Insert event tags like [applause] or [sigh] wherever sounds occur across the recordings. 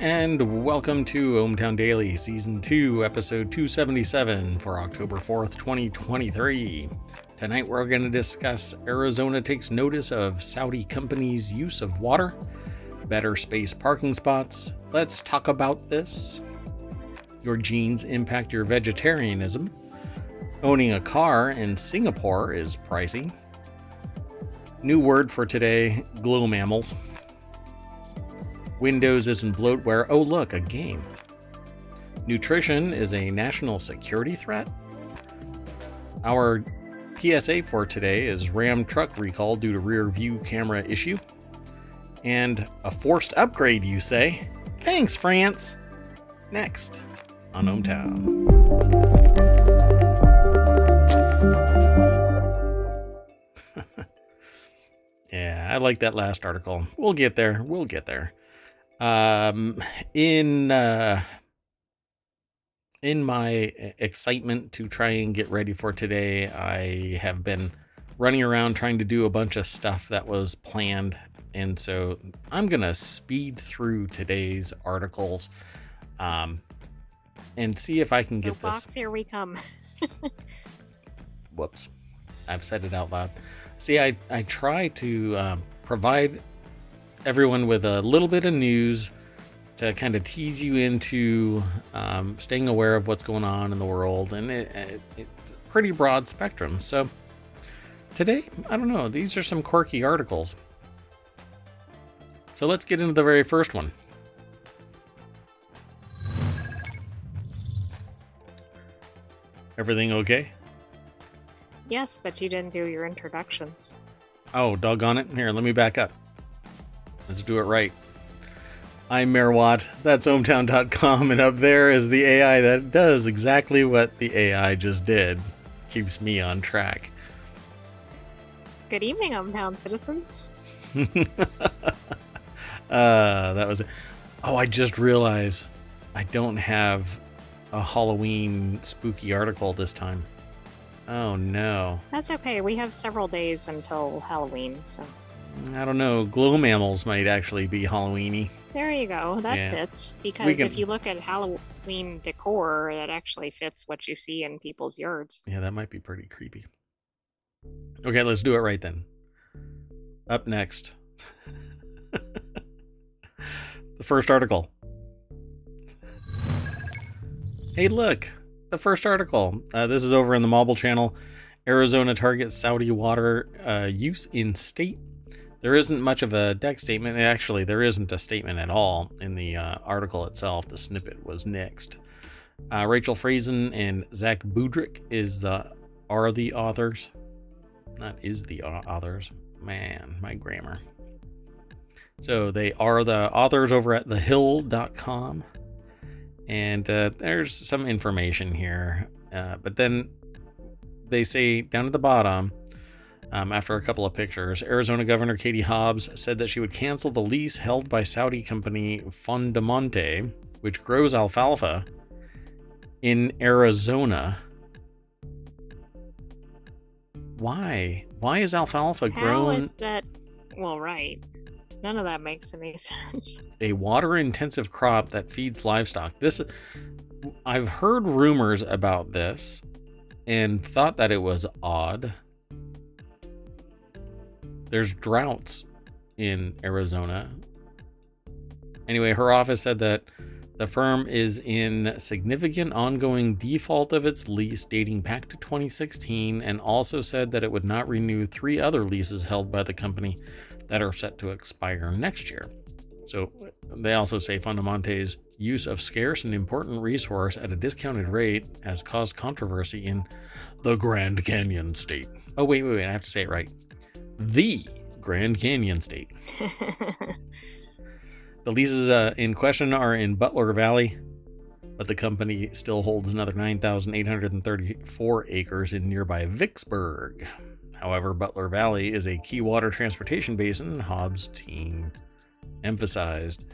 and welcome to ohmTown Daily, Season 2, Episode 277 for October 4th, 2023. Tonight we're going to discuss Arizona takes notice of Saudi company's use of water, better space parking spots. Let's talk about this. Your genes impact your vegetarianism. Owning a car in Singapore is pricey. New word for today glow mammals. Windows isn't bloatware. Oh, look, a game. Nutrition is a national security threat. Our PSA for today is Ram truck recall due to rear view camera issue. And a forced upgrade, you say? Thanks, France! Next on ohmTown. [laughs] yeah, I like that last article. We'll get there. We'll get there. Um, in uh, in my excitement to try and get ready for today, I have been running around trying to do a bunch of stuff that was planned, and so I'm gonna speed through today's articles, um, and see if I can So get Fox, this. here we come. Whoops, I've said it out loud. See, I I try to um, provide everyone with a little bit of news to kind of tease you into um, staying aware of what's going on in the world, and it, it, it's a pretty broad spectrum. So today, I don't know, these are some quirky articles. So let's get into the very first one. Everything okay? yes, but you didn't do your introductions. Oh, doggone it. Here, let me back up. Let's do it right. I'm Merwatt. That's ohmTown.com, and up there is the AI that does exactly what the AI just did. Keeps me on track. Good evening, hometown citizens. [laughs] uh, that was it. Oh, I just realized I don't have a Halloween spooky article this time. Oh no. That's okay. We have several days until Halloween, so I don't know. Glow mammals might actually be Halloweeny. there you go. That Yeah. fits because can- if you look at Halloween decor, that actually fits what you see in people's yards. Yeah, that might be pretty creepy. Okay, let's do it right then. Up next. [laughs] the first article. Hey, look. The first article. Uh, this is over in the Mobble channel. Arizona targets Saudi water uh, use in state. There isn't much of a deck statement. Actually, there isn't a statement at all in the uh, article itself. The snippet was nixed. Uh, Rachel Frazin and Zack Budryk is the are the authors. Not is the authors. Man, my grammar. So they are the authors over at thehill.com. And uh, there's some information here. Uh, but then they say down at the bottom, um, after a couple of pictures, Arizona Governor Katie Hobbs said that she would cancel the lease held by Saudi company Fondomonte, which grows alfalfa in Arizona. Why? Why is alfalfa How grown is that? Well, right. None of that makes any [laughs] sense. a water intensive crop that feeds livestock? This I've heard rumors about this and thought that it was odd. There's droughts in Arizona. Anyway, her office said that the firm is in significant ongoing default of its lease dating back to 2016 and also said that it would not renew three other leases held by the company that are set to expire next year. So they also say Fondomonte's use of scarce and important resource at a discounted rate has caused controversy in the Grand Canyon state. Oh, wait, wait, wait, I have to say it right. The Grand Canyon state. [laughs] The leases uh, in question are in Butler Valley, but the company still holds another 9,834 acres in nearby Vicksburg. However, Butler Valley is a key water transportation basin, Hobbs' team emphasized.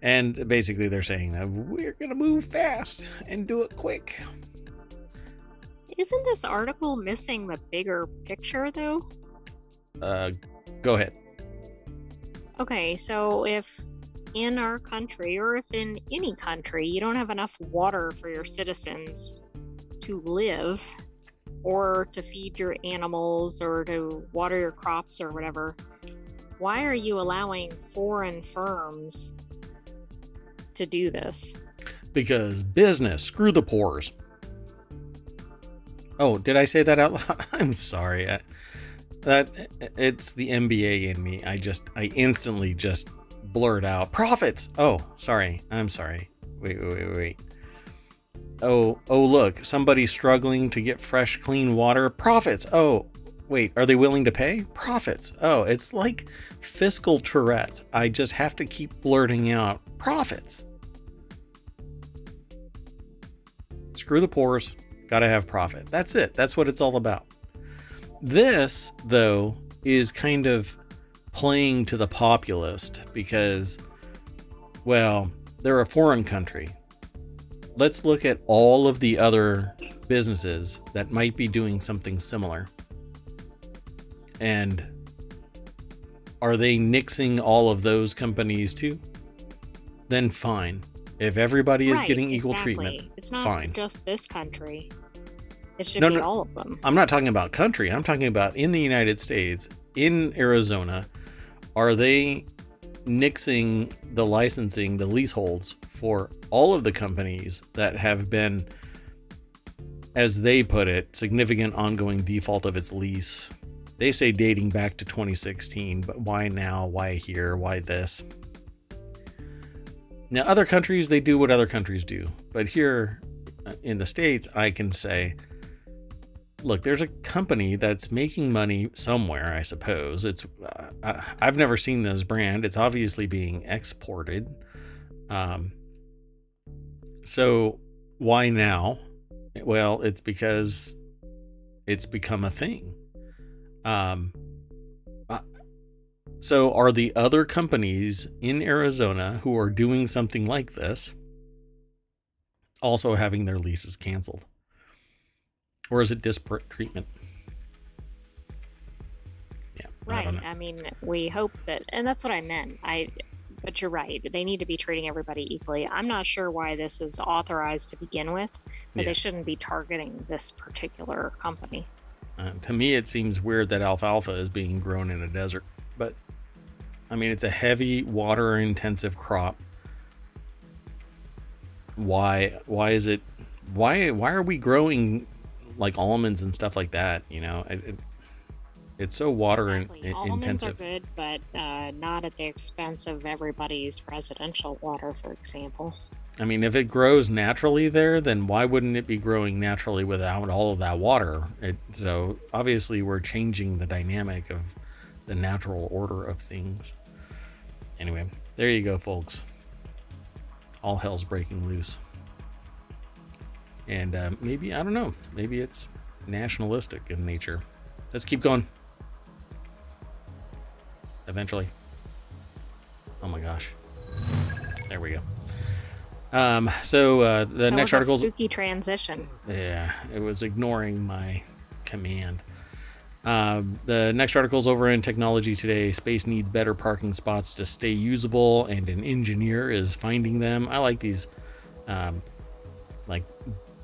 And basically, they're saying that we're going to move fast and do it quick. Isn't this article missing the bigger picture, though? Uh, go ahead. Okay, so if in our country, or if in any country, you don't have enough water for your citizens to live or to feed your animals or to water your crops or whatever, why are you allowing foreign firms to do this? Because business, screw the pores. Oh, did I say that out loud? [laughs] I'm sorry. I, that it's the MBA in me. I just I instantly just blurt out profits. Oh, sorry. I'm sorry. Wait, wait, wait, wait. Oh, oh look, somebody's struggling to get fresh clean water. Profits. Oh, wait, are they willing to pay? Profits. Oh, it's like fiscal Tourette's. I just have to keep blurting out profits. Screw the pores. Got to have profit. That's it. That's what it's all about. This, though, is kind of playing to the populist because, well, they're a foreign country. Let's look at all of the other businesses that might be doing something similar. And are they nixing all of those companies too? Then fine. If everybody is Right, getting equal exactly. treatment, It's not fine. just this country. It should No, be no. all of them. I'm not talking about country. I'm talking about in the United States, in Arizona, are they nixing the licensing, the leaseholds for all of the companies that have been, as they put it, significant ongoing default of its lease? They say dating back to 2016, but why now? Why here? Why this? Now, other countries, they do what other countries do. But here uh, in the States, I can say, look, there's a company that's making money somewhere, I suppose. It's uh, I've never seen this brand. It's obviously being exported. Um, so why now? Well, it's because it's become a thing. Um, so are the other companies in Arizona who are doing something like this also having their leases canceled? Or is it disparate treatment? Yeah. Right. don't. I, mean, we hope that, and that's what I meant. I, but you're right. They need to be treating everybody equally. I'm not sure why this is authorized to begin with, but Yeah. they shouldn't be targeting this particular company. Uh, to me, it seems weird that alfalfa is being grown in a desert, but I mean, it's a heavy water intensive crop. Why? Why is it? Why? Why are we growing like almonds and stuff like that? You know, it, it, it's so water in, Exactly. in- Almonds are good, but uh, not at the expense of everybody's residential water, for example. I mean, if it grows naturally there, then why wouldn't it be growing naturally without all of that water? It, so obviously, we're changing the dynamic of the natural order of things. Anyway, there you go, folks. All hell's breaking loose. And uh, maybe, I don't know, maybe it's nationalistic in nature. Let's keep going. Eventually. Oh my gosh. There we go. Um, so uh, the That next was a article's spooky transition. yeah, it was ignoring my command. Um, the next article is over in Technology Today. Space needs better parking spots to stay usable, and an engineer is finding them. I like these, um, like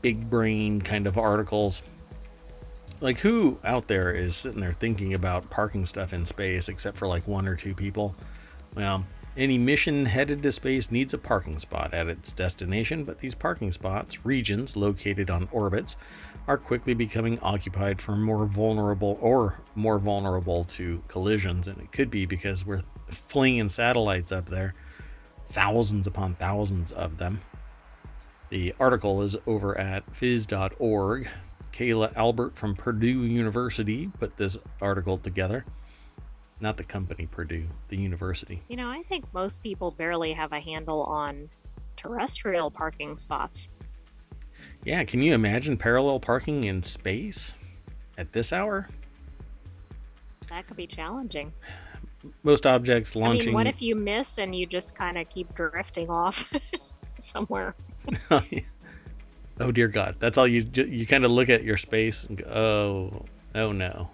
big brain kind of articles. Like, who out there is sitting there thinking about parking stuff in space except for like one or two people? Well, any mission headed to space needs a parking spot at its destination, but these parking spots, regions located on orbits, are quickly becoming occupied for more vulnerable or more vulnerable to collisions. And it could be because we're flinging satellites up there, thousands upon thousands of them. The article is over at phys.org. Kayla Albert from Purdue University put this article together. Not the company Purdue, the university. You know, I think most people barely have a handle on terrestrial parking spots. Yeah, can you imagine parallel parking in space at this hour? That could be challenging. Most objects launching. I mean, what if you miss and you just kind of keep drifting off [laughs] somewhere? [laughs] oh dear God, that's all you you kind of look at your space and go, oh, oh no.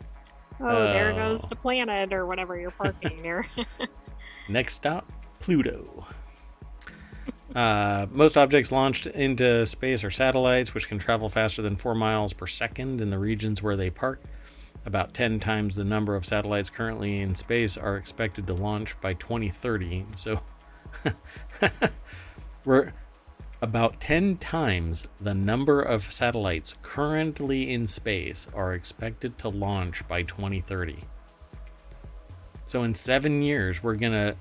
Oh, there goes Oh. the planet or whatever you're parking near. [laughs] Next stop, Pluto. Uh, most objects launched into space are satellites, which can travel faster than four miles per second in the regions where they park. About 10 times the number of satellites currently in space are expected to launch by 2030. So [laughs] we're about 10 times the number of satellites currently in space are expected to launch by 2030. So in seven years, we're going to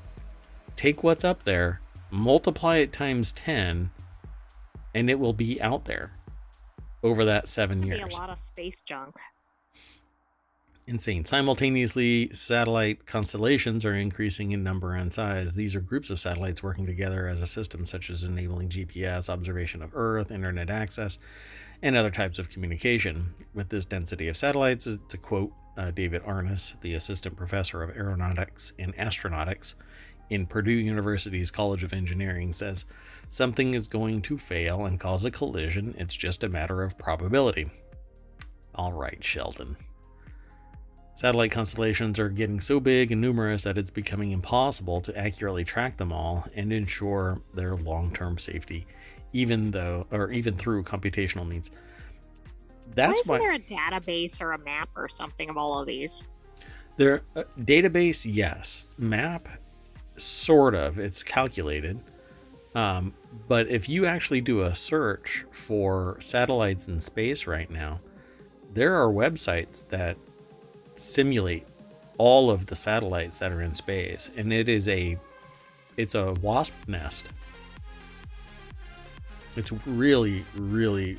take what's up there multiply it times 10 and it will be out there over that seven years. Be a lot of space junk. Insane. Simultaneously, satellite constellations are increasing in number and size. These are groups of satellites working together as a system, such as enabling GPS, observation of Earth, internet access, and other types of communication. With this density of satellites, to quote uh, David Arnas, the assistant professor of aeronautics and astronautics, in Purdue University's College of Engineering says something is going to fail and cause a collision, it's just a matter of probability. All right, Sheldon. Satellite constellations are getting so big and numerous that it's becoming impossible to accurately track them all and ensure their long-term safety, even though or even through computational means. That's why isn't why, there a database or a map or something of all of these? There, uh, database, yes. Map, sort of it's calculated um, but if you actually do a search for satellites in space right now there are websites that simulate all of the satellites that are in space and it is a it's a wasp nest. It's really really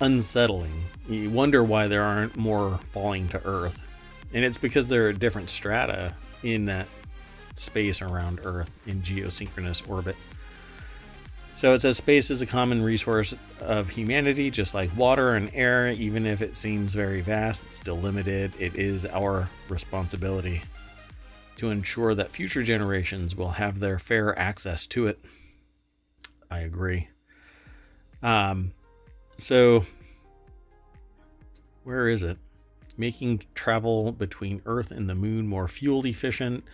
unsettling. You wonder why there aren't more falling to earth. And it's because there are different strata in that space around Earth in geosynchronous orbit. So it says space is a common resource of humanity, just like water and air. Even if it seems very vast, it's still limited. It is our responsibility to ensure that future generations will have their fair access to it. I agree. Um, so where is it? Making travel between Earth and the moon more fuel efficient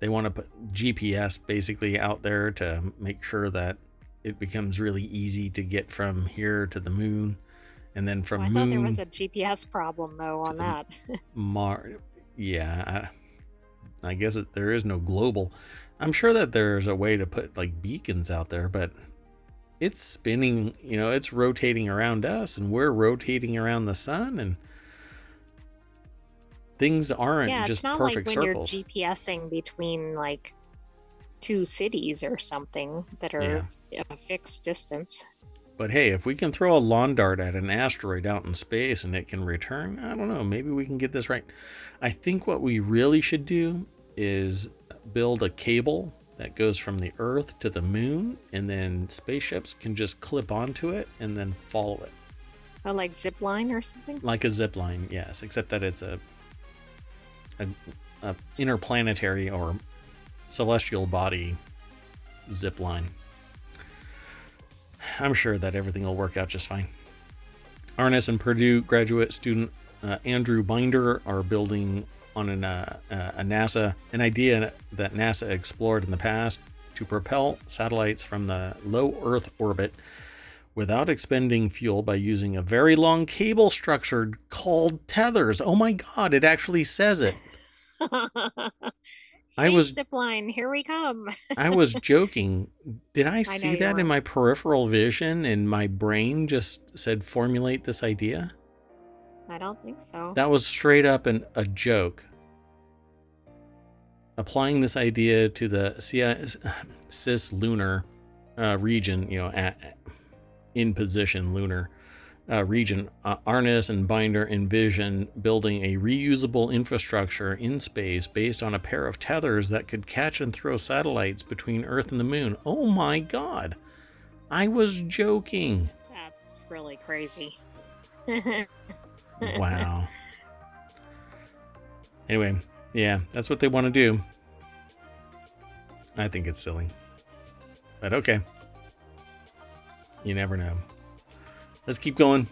they want to put GPS basically out there to make sure that it becomes really easy to get from here to the moon and then from oh, I moon there was a GPS problem though on that. [laughs] Mar yeah, I, I guess it, there is no global. I'm sure that there's a way to put like beacons out there, but it's spinning, you know, it's rotating around us and we're rotating around the sun and things aren't yeah, just it's not perfect like when circles. You're GPSing between like two cities or something that are yeah. A fixed distance. But hey, if we can throw a lawn dart at an asteroid out in space and it can return, I don't know, maybe we can get this right. I think what we really should do is build a cable that goes from the Earth to the moon, and then spaceships can just clip onto it and then follow it. Oh, like zip line or something? Like a zip line, yes, except that it's a a, a interplanetary or celestial body zip line. I'm sure that everything will work out just fine. Arnas and Purdue graduate student uh, Andrew Binder are building on an, uh, uh, a NASA an idea that NASA explored in the past to propel satellites from the low Earth orbit without expending fuel by using a very long cable structure called tethers. Oh my god, it actually says it. [laughs] I was zip line. Here we come. [laughs] I was joking. Did I see I that in my peripheral vision and my brain just said formulate this idea? I don't think so. That was straight up an, a joke. Applying this idea to the [sighs] cislunar uh, region, you know, at, in position lunar uh, region, uh, Arnas and Binder envision building a reusable infrastructure in space based on a pair of tethers that could catch and throw satellites between Earth and the Moon. Oh my god! I was joking. That's really crazy. wow. [laughs] Anyway, yeah, that's what they want to do. I think it's silly. But okay. You never know. Let's keep going.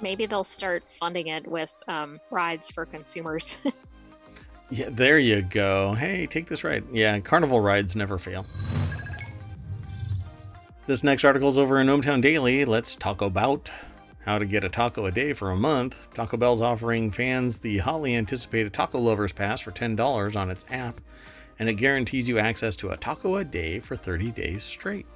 Maybe they'll start funding it with um, rides for consumers. [laughs] yeah, there you go. Hey, take this ride. Yeah, carnival rides never fail. This next article is over in ohmTown Daily. Let's talk about how to get a taco a day for a month. Taco Bell's offering fans the hotly anticipated Taco Lovers Pass for $10 on its app, and it guarantees you access to a taco a day for 30 days straight.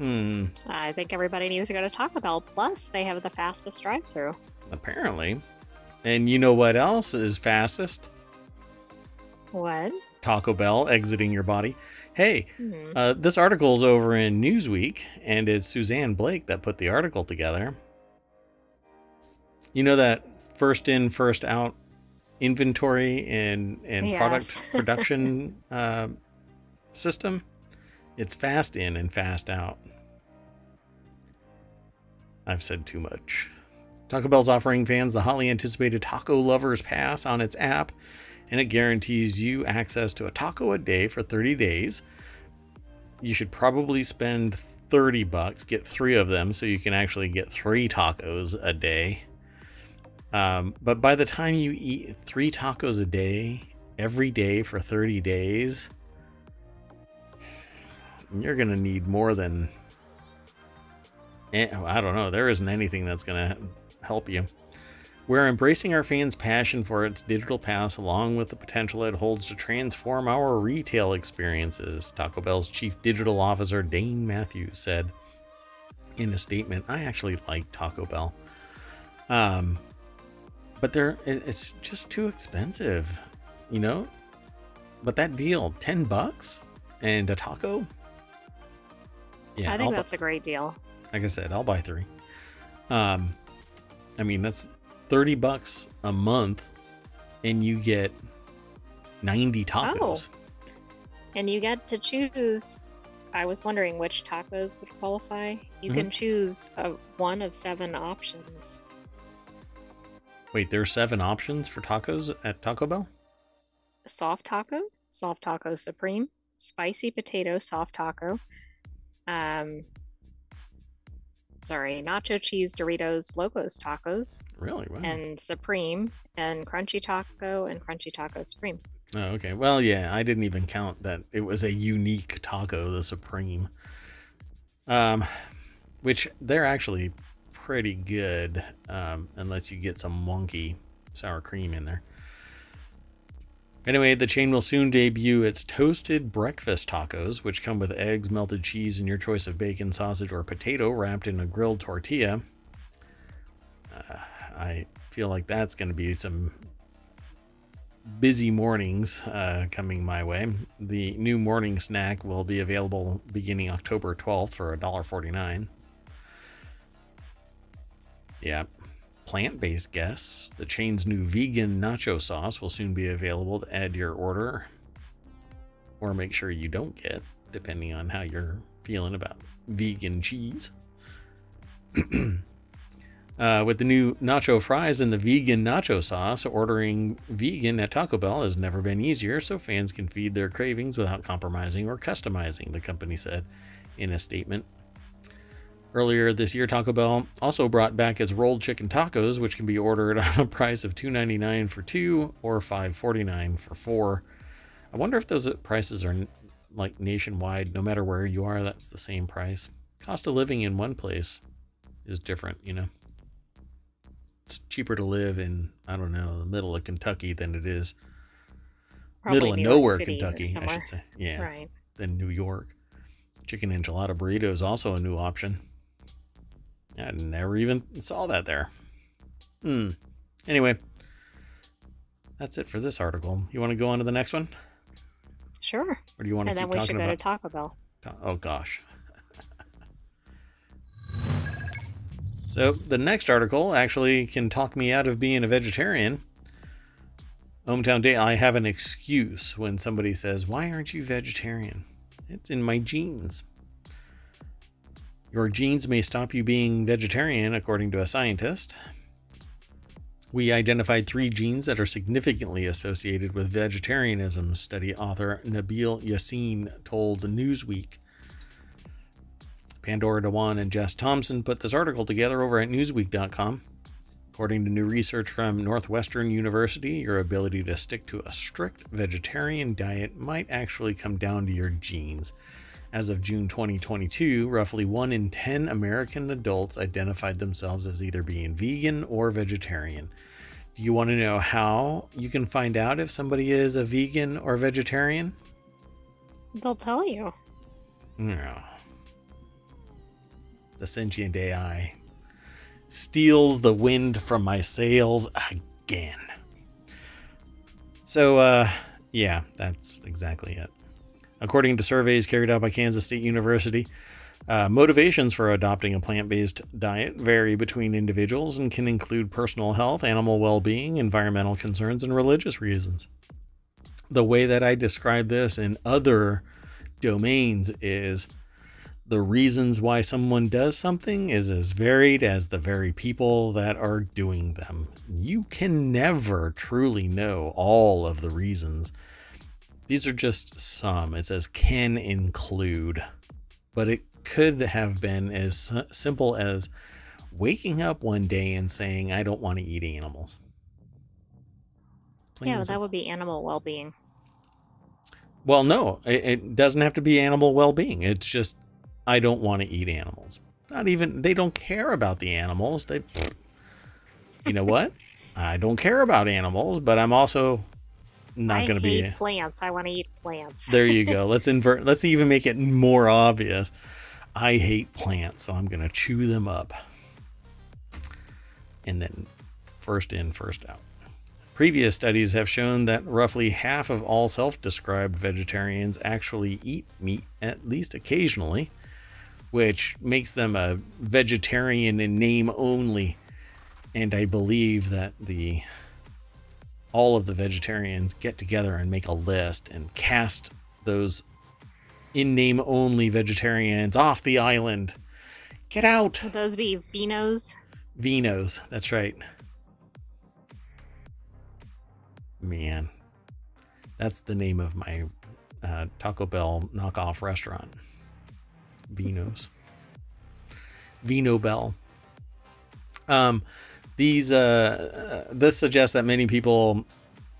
Hmm. I think everybody needs to go to Taco Bell. Plus, they have the fastest drive-through. Apparently. And you know what else is fastest? What? Taco Bell exiting your body. Hey, Hmm. uh, this article is over in Newsweek, and it's Suzanne Blake that put the article together. You know that first in, first out inventory and and Yes. product [laughs] production uh, system? It's fast in and fast out. I've said too much. Taco Bell's offering fans the hotly anticipated Taco Lovers Pass on its app, and it guarantees you access to a taco a day for 30 days. You should probably spend 30 bucks, get three of them, so you can actually get three tacos a day. Um, but by the time you eat three tacos a day, every day for 30 days, you're going to need more than. eh, I don't know. There isn't anything that's going to help you. We're embracing our fans' passion for its digital pass along with the potential it holds to transform our retail experiences, Taco Bell's chief digital officer Dane Matthews said in a statement. I actually like Taco Bell. Um but they're it's just too expensive, you know? But that deal, 10 bucks and a taco? Yeah, I think I'll bu- that's a great deal. like I said, I'll buy three. Um, I mean that's thirty bucks a month, and you get ninety tacos. And you get to choose. I was wondering which tacos would qualify. You Mhm. can choose a, one of seven options. Wait, there are seven options for tacos at Taco Bell. soft taco, soft taco supreme, spicy potato soft taco, um, sorry, nacho cheese Doritos Locos tacos, Really? Wow. and supreme, and crunchy taco and crunchy taco supreme. oh, okay. Well, yeah, I didn't even count that it was a unique taco, the Supreme. Um, which they're actually pretty good, um, unless you get some wonky sour cream in there. Anyway, the chain will soon debut its toasted breakfast tacos, which come with eggs, melted cheese, and your choice of bacon, sausage, or potato wrapped in a grilled tortilla. Uh, I feel like that's going to be some busy mornings uh, coming my way. The new morning snack will be available beginning October 12th for $1.49. Yeah. Plant based guests. The chain's new vegan nacho sauce will soon be available to add to your order or make sure you don't get, depending on how you're feeling about vegan cheese. [clears throat] Uh, with the new nacho fries and the vegan nacho sauce, ordering vegan at Taco Bell has never been easier, so fans can feed their cravings without compromising or customizing, the company said in a statement. Earlier this year, Taco Bell also brought back its rolled chicken tacos, which can be ordered [laughs] on a price of $2.99 for two or $5.49 for four. I wonder if those prices are like nationwide, no matter where you are, that's the same price. Cost of living in one place is different, you know it's cheaper to live in I don't know the middle of Kentucky than it is Probably middle of New nowhere City Kentucky, I should say. Yeah, Right. than New York. Chicken enchilada burrito is also a new option. I never even saw that there. Hmm. Anyway, that's it for this article. You want to go on to the next one, Sure. or do you want to And then we should go to? Taco Bell. Oh gosh. [laughs] so the next article actually can talk me out of being a vegetarian. ohmTown Day, I have an excuse when somebody says, Why aren't you vegetarian? It's in my genes. Your genes may stop you being vegetarian, according to a scientist. We identified three genes that are significantly associated with vegetarianism, study author Nabeel Yassin told Newsweek. Pandora Dewan and Jess Thomson put this article together over at Newsweek.com. According to new research from Northwestern University, your ability to stick to a strict vegetarian diet might actually come down to your genes. As of June 2022, roughly 1 in 10 American adults identified themselves as either being vegan or vegetarian. Do you want to know how you can find out if somebody is a vegan or vegetarian? They'll tell you. No. The sentient AI steals the wind from my sails again. So, uh, yeah, that's exactly it. According to surveys carried out by Kansas State University, uh, motivations for adopting a plant based diet vary between individuals and can include personal health, animal well being, environmental concerns, and religious reasons. The way that I describe this in other domains is the reasons why someone does something is as varied as the very people that are doing them. You can never truly know all of the reasons. These are just some. It says can include, but it could have been as simple as waking up one day and saying, I don't want to eat animals. Plain yeah, that would be animal well being. Well, no, it, it doesn't have to be animal well being. It's just I don't want to eat animals. Not even they don't care about the animals. They You know what? [laughs] I don't care about animals, but I'm also not going to be plants. I want to eat plants. there you go. [laughs] Let's invert let's even make it more obvious. I hate plants, so I'm going to chew them up. And then first in, first out. Previous studies have shown that roughly half of all self described vegetarians actually eat meat at least occasionally, which makes them a vegetarian in name only. And I believe that the all of the vegetarians get together and make a list and cast those in name only vegetarians off the island. Get out. Would those be Vinos? Vinos, that's right. Man, that's the name of my uh, Taco Bell knockoff restaurant. Vinos. Vino Bell. Um, these uh, uh, this suggests that many people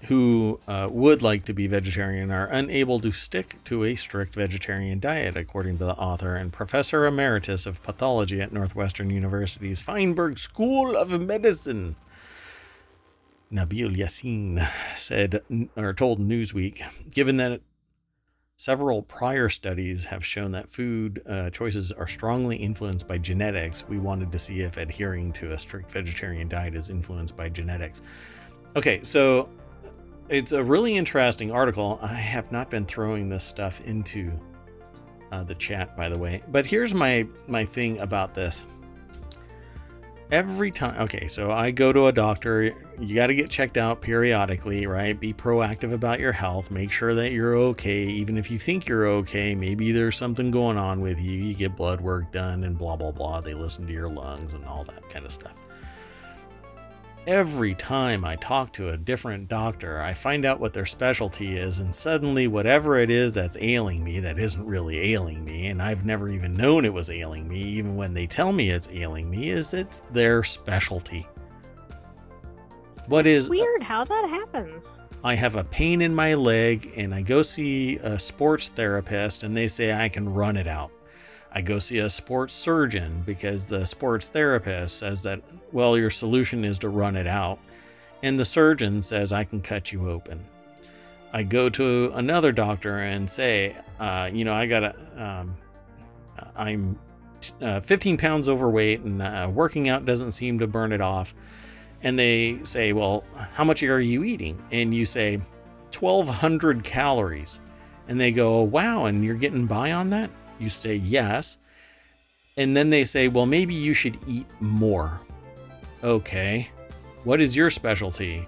who uh, would like to be vegetarian are unable to stick to a strict vegetarian diet, according to the author and professor emeritus of pathology at Northwestern University's Feinberg School of Medicine. Nabeel Yassin said or told Newsweek, given that Several prior studies have shown that food uh, choices are strongly influenced by genetics. We wanted to see if adhering to a strict vegetarian diet is influenced by genetics. Okay, so it's a really interesting article. I have not been throwing this stuff into uh, the chat, by the way. But here's my my thing about this every time okay so i go to a doctor you got to get checked out periodically right? Be proactive about your health make sure that you're okay. Even if you think you're okay maybe there's something going on with you you get blood work done and blah blah blah they listen to your lungs and all that kind of stuff Every time I talk to a different doctor, I find out what their specialty is, and suddenly, whatever it is that's ailing me that isn't really ailing me, and I've never even known it was ailing me, even when they tell me it's ailing me, is it's their specialty. What is weird how that happens? I have a pain in my leg, and I go see a sports therapist, and they say I can run it out. I go see a sports surgeon because the sports therapist says that, well, your solution is to run it out. And the surgeon says, I can cut you open. I go to another doctor and say, uh, you know, I got a, um, I'm uh, 15 pounds overweight and uh, working out doesn't seem to burn it off. And they say, well, how much are you eating? And you say, 1200 calories. And they go, wow, and you're getting by on that? You say yes. And then they say, well, maybe you should eat more. Okay. What is your specialty?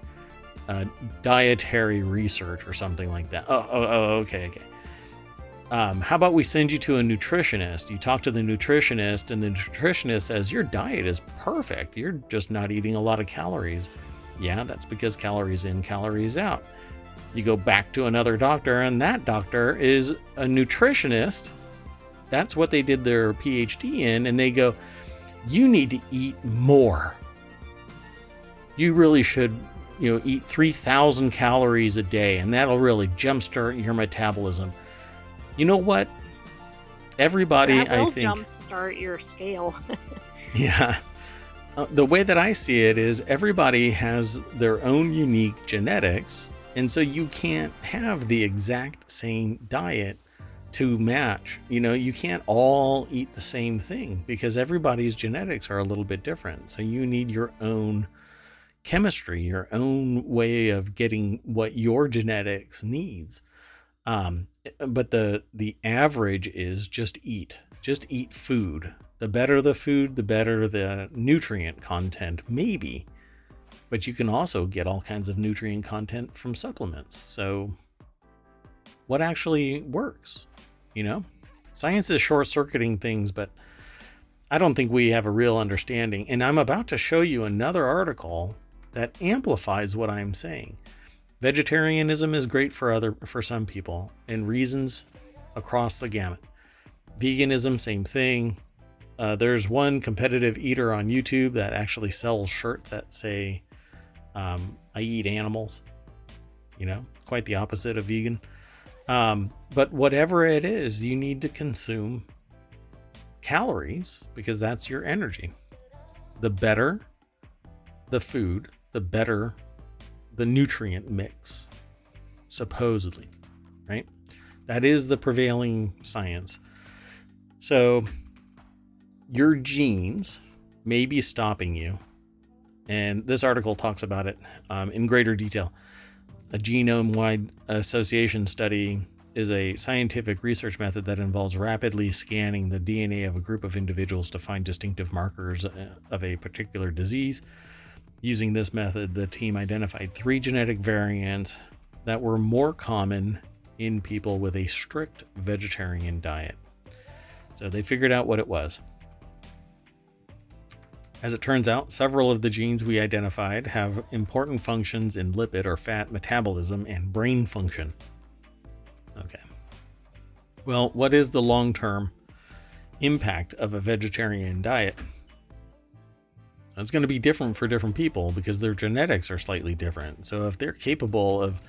Uh, dietary research or something like that. Oh, oh, oh okay, okay. Um, how about we send you to a nutritionist? You talk to the nutritionist, and the nutritionist says, Your diet is perfect. You're just not eating a lot of calories. Yeah, that's because calories in, calories out. You go back to another doctor, and that doctor is a nutritionist that's what they did their PhD in. And they go, you need to eat more. You really should, you know, eat 3,000 calories a day, and that'll really jumpstart your metabolism. You know what? everybody, that will I think, jumpstart your scale. [laughs] [laughs] yeah. Uh, the way that I see it is everybody has their own unique genetics, and so you can't have the exact same diet to match. You know, you can't all eat the same thing because everybody's genetics are a little bit different. So you need your own chemistry, your own way of getting what your genetics needs. Um, but the the average is just eat, just eat food. The better the food, the better the nutrient content, maybe. But you can also get all kinds of nutrient content from supplements. So, what actually works? You know, science is short circuiting things, but I don't think we have a real understanding. And I'm about to show you another article that amplifies what I'm saying. Vegetarianism is great for other for some people and reasons across the gamut. Veganism, same thing. Uh, there's one competitive eater on YouTube that actually sells shirts that say, um, I eat animals. You know, quite the opposite of vegan. Um, but whatever it is, you need to consume calories because that's your energy. The better the food, the better the nutrient mix, supposedly, right? That is the prevailing science. So, your genes may be stopping you. And this article talks about it um, in greater detail. A genome wide association study is a scientific research method that involves rapidly scanning the DNA of a group of individuals to find distinctive markers uh, of a particular disease. Using this method, the team identified three genetic variants that were more common in people with a strict vegetarian diet. So they figured out what it was. As it turns out, several of the genes we identified have important functions in lipid or fat metabolism and brain function. Well, what is the long term impact of a vegetarian diet? It's going to be different for different people because their genetics are slightly different. So, if they're capable of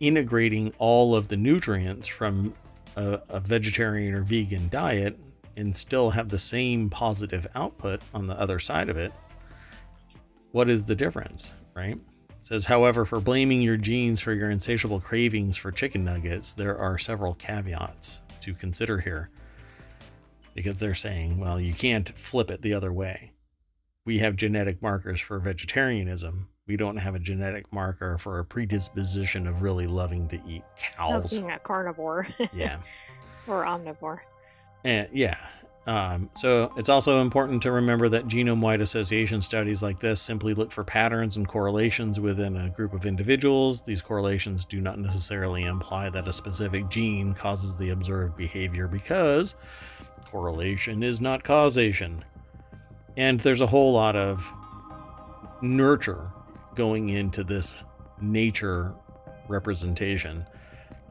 integrating all of the nutrients from a, a vegetarian or vegan diet, and still have the same positive output on the other side of it, what is the difference, right? It says, however, for blaming your genes for your insatiable cravings for chicken nuggets, there are several caveats to consider here. Because they're saying, well, you can't flip it the other way. We have genetic markers for vegetarianism. We don't have a genetic marker for a predisposition of really loving to eat cows. Of being a carnivore. yeah. [laughs] or omnivore. And yeah. Um, so it's also important to remember that genome wide association studies like this simply look for patterns and correlations within a group of individuals. These correlations do not necessarily imply that a specific gene causes the observed behavior because correlation is not causation. And there's a whole lot of nurture going into this nature representation.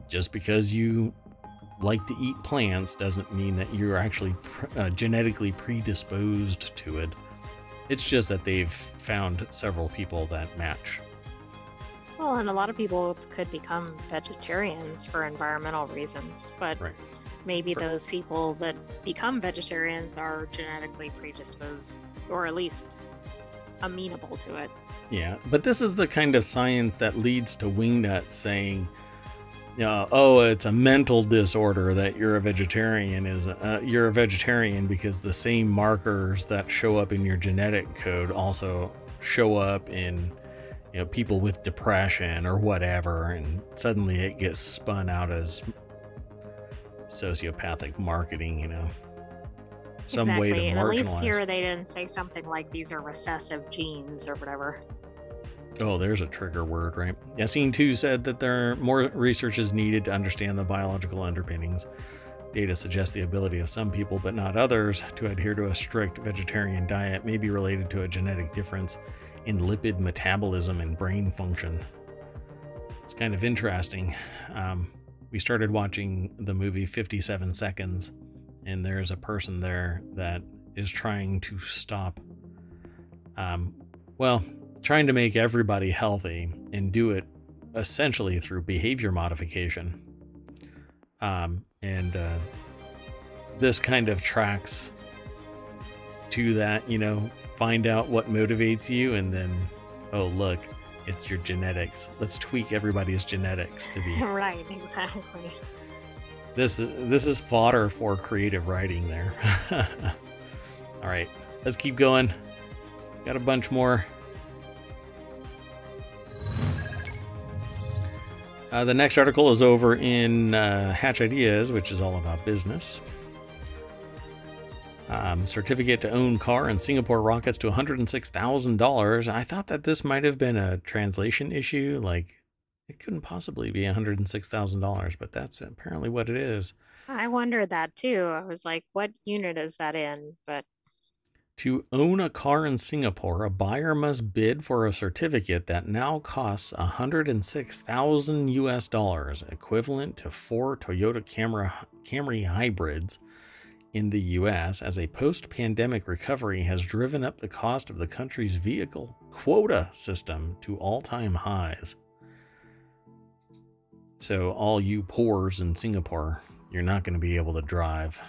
Just because you like to eat plants doesn't mean that you're actually uh, genetically predisposed to it. It's just that they've found several people that match. Well, and a lot of people could become vegetarians for environmental reasons, but Right. maybe For- those people that become vegetarians are genetically predisposed, or at least amenable to it. Yeah, but this is the kind of science that leads to Wingnut saying, uh, "Oh, it's a mental disorder that you're a vegetarian. Is uh, you're a vegetarian because the same markers that show up in your genetic code also show up in you know people with depression or whatever, and suddenly it gets spun out as sociopathic marketing. You know, some exactly. way to and at least here they didn't say something like these are recessive genes or whatever. Oh, there's a trigger word, right? Yassin 2 said that there more research is needed to understand the biological underpinnings. Data suggests the ability of some people, but not others, to adhere to a strict vegetarian diet may be related to a genetic difference in lipid metabolism and brain function. It's kind of interesting. Um, we started watching the movie 57 Seconds, and there's a person there that is trying to stop, um, well, trying to make everybody healthy and do it essentially through behavior modification. Um, and uh, this kind of tracks to that, you know, find out what motivates you and then, oh, look, it's your genetics. Let's tweak everybody's genetics to be [laughs] right, exactly. this. This is fodder for creative writing. There. [laughs] All right, let's keep going. Got a bunch more. Uh, the next article is over in uh, Hatch Ideas, which is all about business. Um, certificate to own car in Singapore rockets to $106,000. I thought that this might have been a translation issue. Like, it couldn't possibly be $106,000, but that's apparently what it is. I wondered that too. I was like, what unit is that in? But To own a car in Singapore, a buyer must bid for a certificate that now costs 106,000 US dollars, equivalent to four Toyota Camry, hybrids in the US, as a post pandemic recovery has driven up the cost of the country's vehicle quota system to all time highs. So, all you poors in Singapore, you're not going to be able to drive.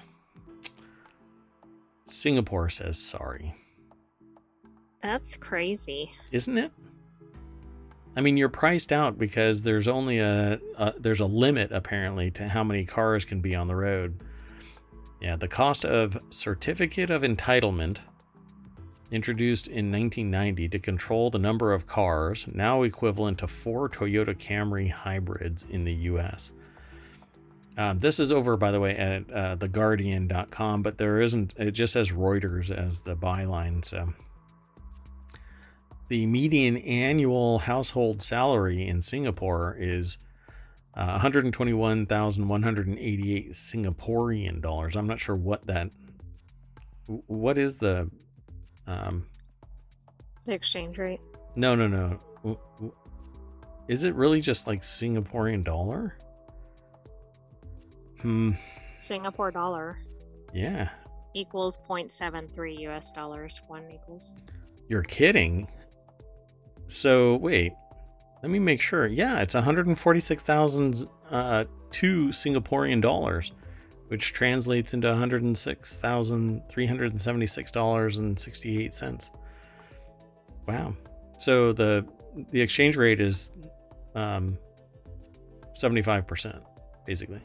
Singapore says sorry. that's crazy. isn't it? I mean, you're priced out because there's only a, a there's a limit apparently to how many cars can be on the road. Yeah, the cost of certificate of entitlement introduced in 1990 to control the number of cars, now equivalent to four Toyota Camry hybrids in the US. Um, this is over, by the way, at uh, theguardian.com, but there isn't, it just says Reuters as the byline. So the median annual household salary in Singapore is uh, 121,188 Singaporean dollars. I'm not sure what that what is the um The exchange rate. no no no is it really just like Singaporean dollar? Hmm Singapore dollar yeah. equals 0.73 US dollars. One equals. You're kidding. So wait, let me make sure. Yeah, it's 146,000 uh, two Singaporean dollars, which translates into 106,376 dollars and 68 cents. Wow. So the the exchange rate is um 75% basically.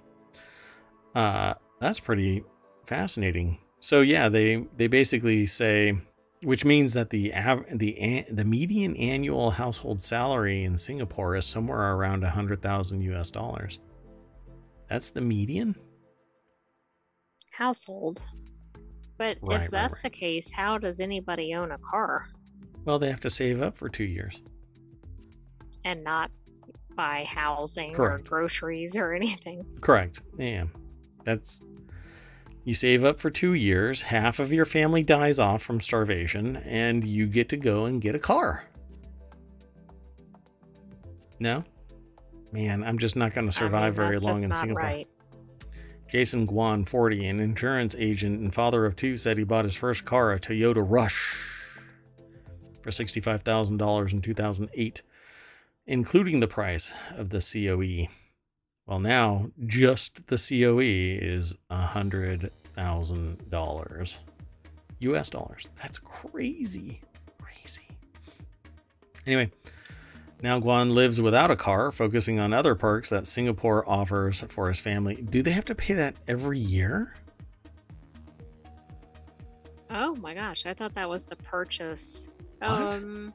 Uh that's pretty fascinating. So yeah, they they basically say which means that the av- the an- the median annual household salary in Singapore is somewhere around a 100,000 US dollars. That's the median? Household. But Right, right, if that's right. the case, how does anybody own a car Well, they have to save up for 2 years. and not buy housing Correct. or groceries or [laughs] anything? Correct. Yeah. That's you save up for 2 years, half of your family dies off from starvation and you get to go and get a car. No? Man, I'm just not going to I mean, survive very long in Singapore. Right. Jason Guan, 40, an insurance agent and father of two, said he bought his first car, a Toyota Rush, for $65,000 in 2008, including the price of the COE. Well, now just the COE is $100,000 US dollars. That's crazy. Crazy. Anyway, now Guan lives without a car, focusing on other perks that Singapore offers for his family. Do they have to pay that every year? Oh my gosh, I thought that was the purchase. What? Um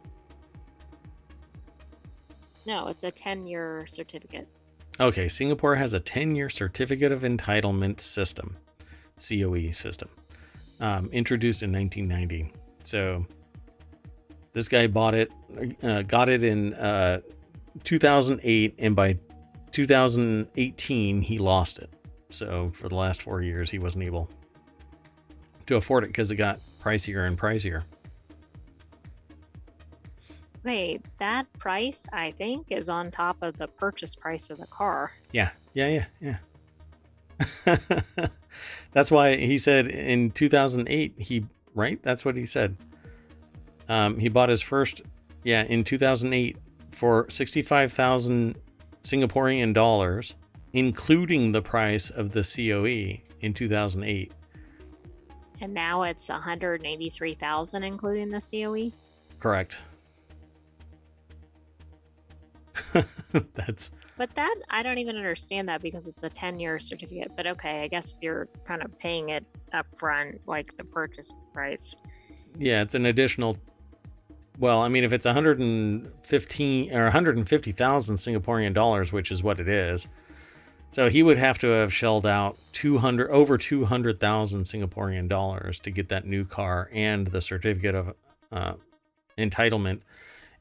No, it's a 10-year certificate. Okay, Singapore has a 10 year certificate of entitlement system, COE system, um, introduced in 1990. So this guy bought it, uh, got it in uh, 2008, and by 2018, he lost it. So for the last four years, he wasn't able to afford it because it got pricier and pricier. Wait, that price I think is on top of the purchase price of the car. Yeah, yeah, yeah, yeah. [laughs] That's why he said in 2008 he right. That's what he said. Um, he bought his first, yeah, in 2008 for 65,000 Singaporean dollars, including the price of the COE in 2008. And now it's 183,000 including the COE. Correct. [laughs] That's But that I don't even understand that because it's a 10-year certificate. But okay, I guess if you're kind of paying it up front like the purchase price. yeah, it's an additional. Well, I mean, if it's 115 or 150,000 Singaporean dollars, which is what it is, so he would have to have shelled out 200 over 200,000 Singaporean dollars to get that new car and the certificate of uh, entitlement.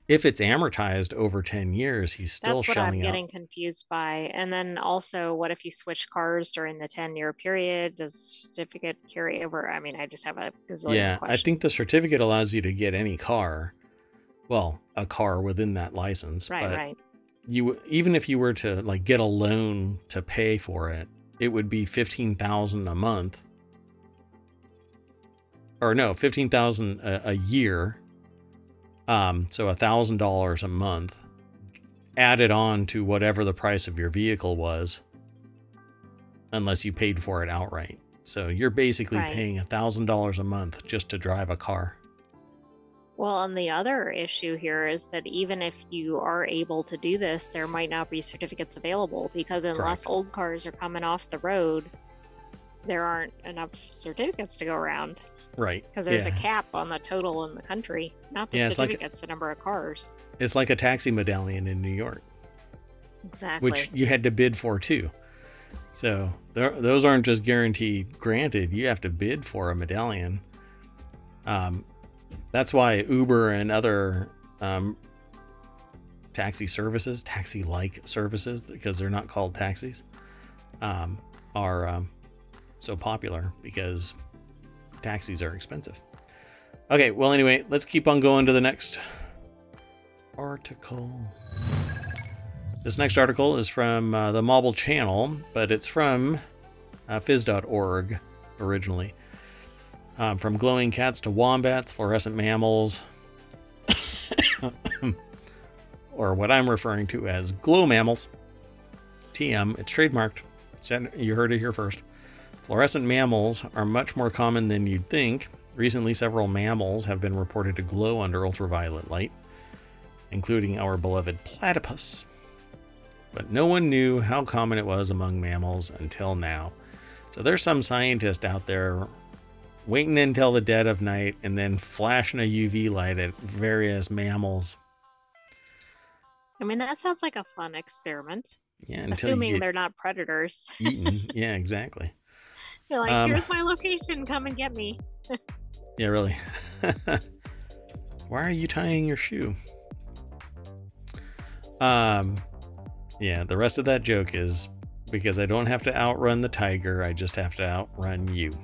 If it's amortized over 10 years, he's still That's what I'm shelling out. getting confused by. And then also, what if you switch cars during the 10-year period? Does certificate carry over? I mean, I just have a gazillion Yeah, I think the certificate allows you to get any car. Well, a car within that license. Right, but right. you even if you were to like get a loan to pay for it, it would be 15,000 a month. Or no, 15,000 a, a year. Um, so a thousand dollars a month added on to whatever the price of your vehicle was, unless you paid for it outright. So you're basically Right. paying a thousand dollars a month just to drive a car. Well, and the other issue here is that even if you are able to do this, there might not be certificates available because unless Correct. old cars are coming off the road, there aren't enough certificates to go around Right. because there's yeah. a cap on the total in the country, not the Yeah, it's like- the number of cars. It's like a taxi medallion in New York. Exactly. which you had to bid for too. So there, those aren't just guaranteed granted. You have to bid for a medallion. Um, that's why Uber and other um, taxi services, taxi-like services, because they're not called taxis, um, are um, so popular because taxis are expensive. Okay, well, anyway, let's keep on going to the next article. This next article is from uh, the Mobble Channel, but it's from uh, phys.org originally. Um, from glowing cats to wombats, fluorescent mammals, [coughs] or what I'm referring to as glow mammals. TM, it's trademarked. You heard it here first. Fluorescent mammals are much more common than you'd think. Recently, several mammals have been reported to glow under ultraviolet light, including our beloved platypus but no one knew how common it was among mammals until now. So there's some scientist out there waiting until the dead of night and then flashing a UV light at various mammals. I mean, that sounds like a fun experiment, Yeah, assuming they're not predators. eaten. [laughs] yeah, exactly. They're like, Um, here's my location, come and get me. [laughs] Yeah, really. [laughs] Why are you tying your shoe? Um, yeah, the rest of that joke is because I don't have to outrun the tiger, I just have to outrun you.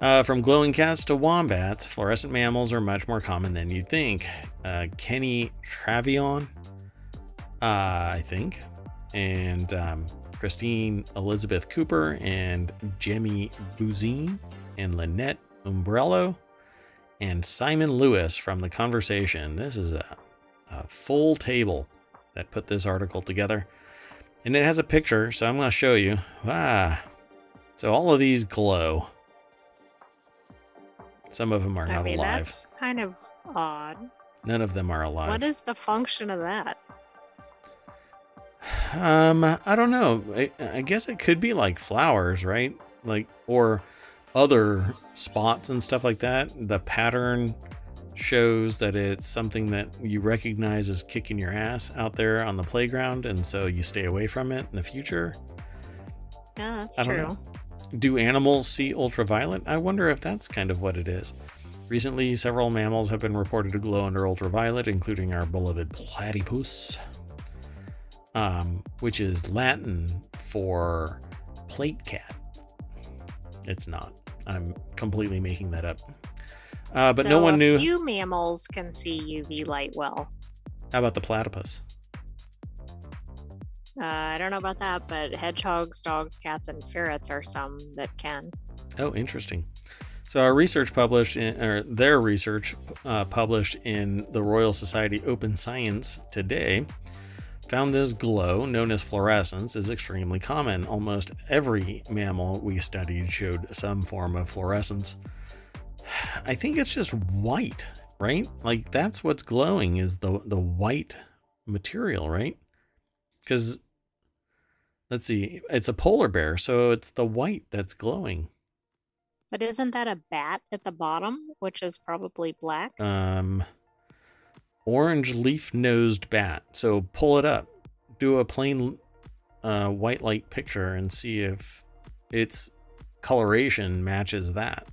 Uh, from glowing cats to wombats, fluorescent mammals are much more common than you'd think. Uh, Kenny Travouillon, uh, I think, and um, Christine Elizabeth Cooper, and Jemmy Bouzin, and Linette Umbrello, and Simon Lewis from The Conversation. This is a, a full table that put this article together. And it has a picture, so I'm going to show you. Ah. So all of these glow. Some of them are I not mean, alive. that's kind of odd. None of them are alive. What is the function of that? Um, I don't know. I, I guess it could be like flowers, right? Like or other spots and stuff like that. The pattern shows that it's something that you recognize as kicking your ass out there on the playground, and so you stay away from it in the future. Yeah, that's I don't true. know. Do animals see ultraviolet? I wonder if that's kind of what it is. Recently, several mammals have been reported to glow under ultraviolet, including our beloved platypus, um, which is Latin for plate cat. It's not. I'm completely making that up. Uh, but no So one a knew. Few mammals can see UV light well. How about the platypus? Uh, I don't know about that, but hedgehogs, dogs, cats, and ferrets are some that can. Oh, interesting. So our research published in, or their research uh, published in the Royal Society Open Science today found this glow, known as fluorescence, is extremely common. Almost every mammal we studied showed some form of fluorescence. I think it's just white, right? Like that's what's glowing is the the white material, right? Because let's see, it's a polar bear, so it's the white that's glowing. But isn't that a bat at the bottom, which is probably black? Um, orange leaf-nosed bat. So pull it up, do a plain uh, white light picture, and see if its coloration matches that.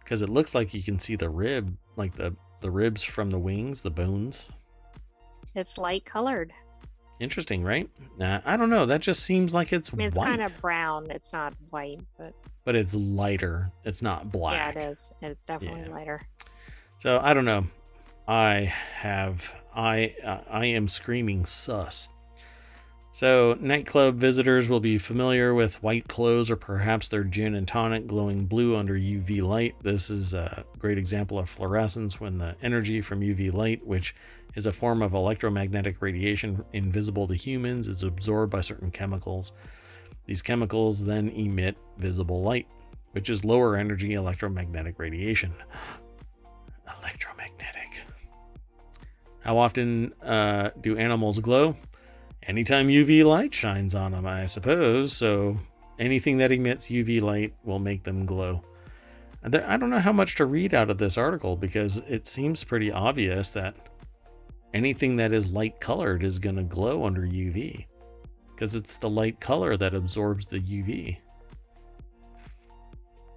Because it looks like you can see the rib, like the the ribs from the wings, the bones. It's light colored. Interesting, right? I don't know. That just seems like it's, I mean, it's kind of brown. It's not white, but but it's lighter. It's not black. yeah, it is. It's definitely Yeah. lighter. So I don't know. I have I uh, I am screaming sus. So nightclub visitors will be familiar with white clothes or perhaps their gin and tonic glowing blue under UV light. This is a great example of fluorescence when the energy from UV light, which is a form of electromagnetic radiation invisible to humans, is absorbed by certain chemicals. These chemicals then emit visible light, which is lower energy electromagnetic radiation. Electromagnetic. How often uh, do animals glow? Anytime UV light shines on them, I suppose. So anything that emits UV light will make them glow. I don't know how much to read out of this article because it seems pretty obvious that anything that is light colored is going to glow under UV because it's the light color that absorbs the UV.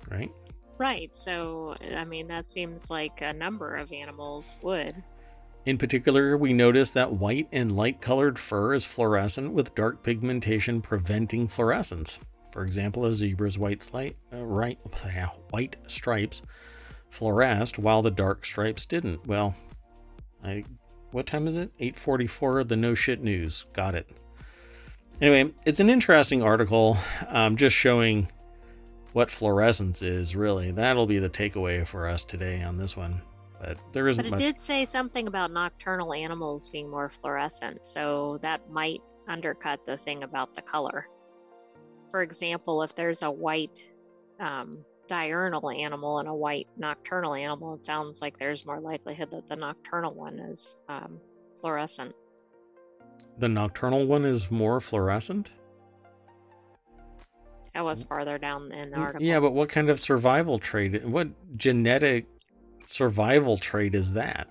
Right? Right. So, I mean, that seems like a number of animals would. In particular, we notice that white and light colored fur is fluorescent with dark pigmentation preventing fluorescence. For example, a zebra's white, slight, uh, right, [laughs] white stripes fluoresced while the dark stripes didn't. Well, I what time is it? 8:44 the no shit news. Got it. Anyway, it's an interesting article um, just showing what fluorescence is really. That'll be the takeaway for us today on this one. But there isn't But it much did say something about nocturnal animals being more fluorescent, so that might undercut the thing about the color. For example, if there's a white um, diurnal animal and a white nocturnal animal, it sounds like there's more likelihood that the nocturnal one is um, fluorescent. The nocturnal one is more fluorescent? That was farther down in the article. Yeah, but what kind of survival trait? What genetic survival trait is that?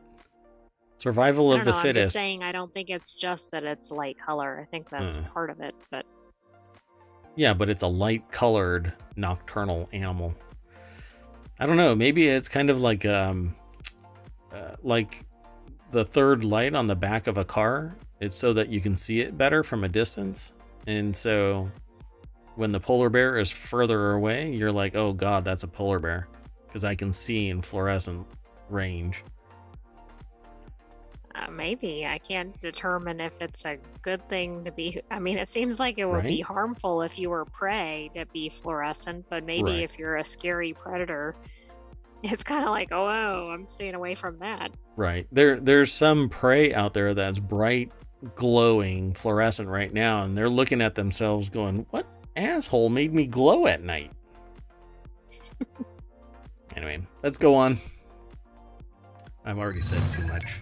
Survival I of the know, I'm just fittest. saying, I don't think it's just that it's light color. I think that's Hmm. part of it, but Yeah, but it's a light colored nocturnal animal. I don't know. Maybe it's kind of like um, uh, like the third light on the back of a car. It's so that you can see it better from a distance, and so when the polar bear is further away, you're like, "Oh God, that's a polar bear," because I can see in fluorescent range. Uh, maybe I can't determine if it's a good thing to be. I mean, it seems like it would be harmful if you were prey to be fluorescent, but maybe Right. if you're a scary predator, [laughs] it's kind of like, oh, oh, I'm staying away from that. Right. There there's some prey out there that's bright, glowing, fluorescent right now, and they're looking at themselves going, What asshole made me glow at night? [laughs] anyway, let's go on. I've already said too much.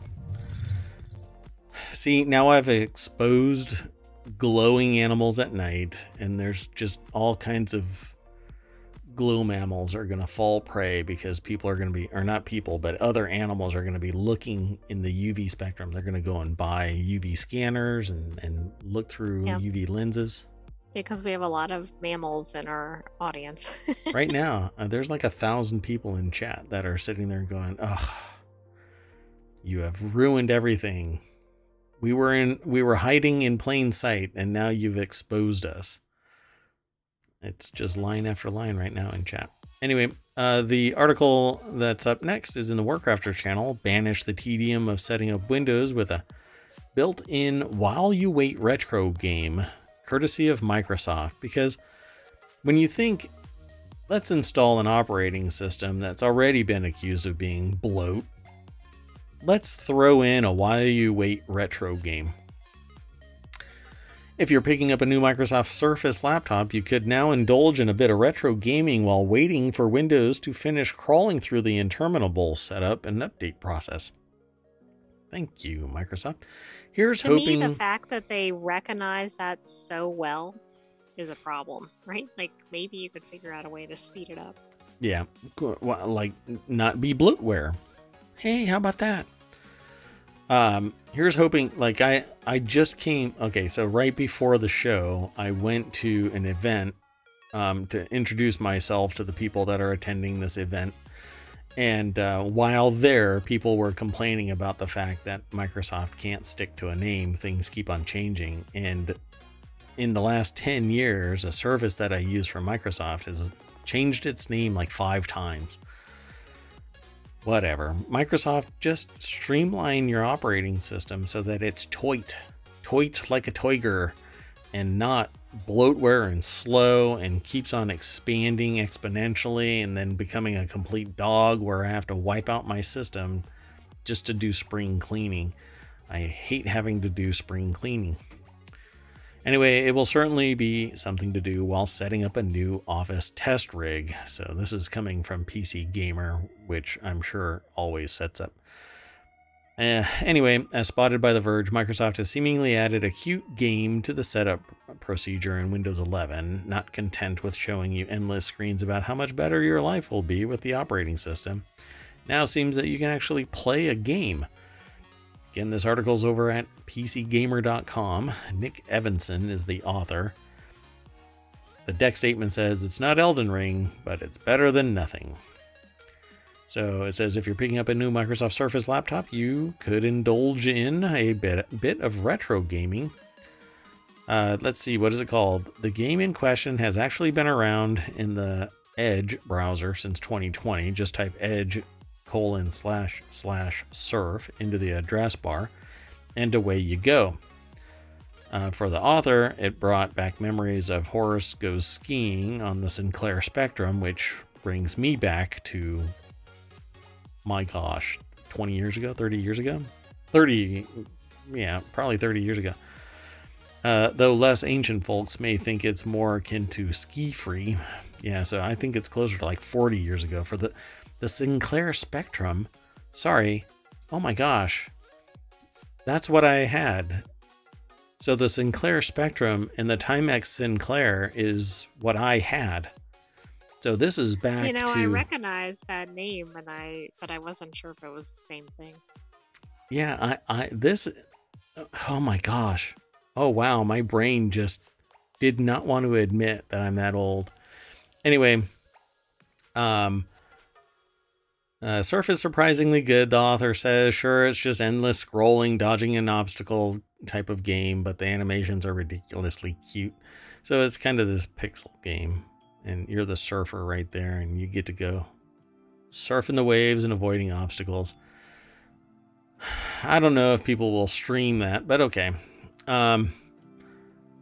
See, now I've exposed glowing animals at night, and there's just all kinds of glow mammals are going to fall prey because people are going to be, or not people, but other animals are going to be looking in the UV spectrum. They're going to go and buy UV scanners and, and look through Yeah. UV lenses. Because we have a lot of mammals in our audience. [laughs] right now, uh, there's like a thousand people in chat that are sitting there going, "Ugh, you have ruined everything. We were in, we were hiding in plain sight, and now you've exposed us." It's just line after line right now in chat. Anyway, uh, the article that's up next is in the Warcrafters channel. Banish the tedium of setting up Windows with a built-in while you wait retro game, courtesy of Microsoft. Because when you think let's install an operating system that's already been accused of being bloat. let's throw in a while you wait retro game. If you're picking up a new Microsoft Surface laptop, you could now indulge in a bit of retro gaming while waiting for Windows to finish crawling through the interminable setup and update process. Thank you, Microsoft. Here's to hoping. me, the fact that they recognize that so well is a problem, right? Like maybe you could figure out a way to speed it up. Yeah, like not be bloatware. Hey, how about that? Um, here's hoping. Like I, I just came. Okay, so right before the show, I went to an event um, to introduce myself to the people that are attending this event. And uh, while there, people were complaining about the fact that Microsoft can't stick to a name. Things keep on changing. And in the last 10 years, a service that I use from Microsoft has changed its name like five times. Whatever. Microsoft just streamline your operating system so that it's toit, toit like a toiger, and not bloatware and slow and keeps on expanding exponentially and then becoming a complete dog where I have to wipe out my system just to do spring cleaning. I hate having to do spring cleaning. Anyway, it will certainly be something to do while setting up a new office test rig. So this is coming from PC Gamer, which I'm sure always sets up. Uh, anyway, as spotted by The Verge, Microsoft has seemingly added a cute game to the setup procedure in Windows 11, not content with showing you endless screens about how much better your life will be with the operating system. Now seems that you can actually play a game. Again, this article's over at PCGamer.com. Nick Evanson is the author. The deck statement says it's not Elden Ring, but it's better than nothing. So it says if you're picking up a new Microsoft Surface laptop, you could indulge in a bit, bit of retro gaming. Uh, let's see, what is it called? The game in question has actually been around in the Edge browser since 2020. Just type Edge colon slash slash surf into the address bar, and away you go. Uh, for the author, it brought back memories of Horace Goes Skiing on the Sinclair Spectrum, which brings me back to my gosh, 20 years ago, 30 years ago? 30, yeah, probably 30 years ago. Uh, though less ancient folks may think it's more akin to SkiFree. Yeah, so I think it's closer to like 40 years ago. For the, the Sinclair Spectrum, sorry, oh my gosh, that's what I had. So the Sinclair Spectrum and the Timex Sinclair is what I had. So this is back You know, to I recognized that name, and I but I wasn't sure if it was the same thing. Yeah, I, I, this, oh my gosh. Oh wow, my brain just did not want to admit that I'm that old. Anyway, um, uh, Surf is surprisingly good, the author says. Sure, it's just endless scrolling, dodging an obstacle type of game, but the animations are ridiculously cute. So it's kind of this pixel game, and you're the surfer right there, and you get to go surfing the waves and avoiding obstacles. [sighs] I don't know if people will stream that, but okay. Um,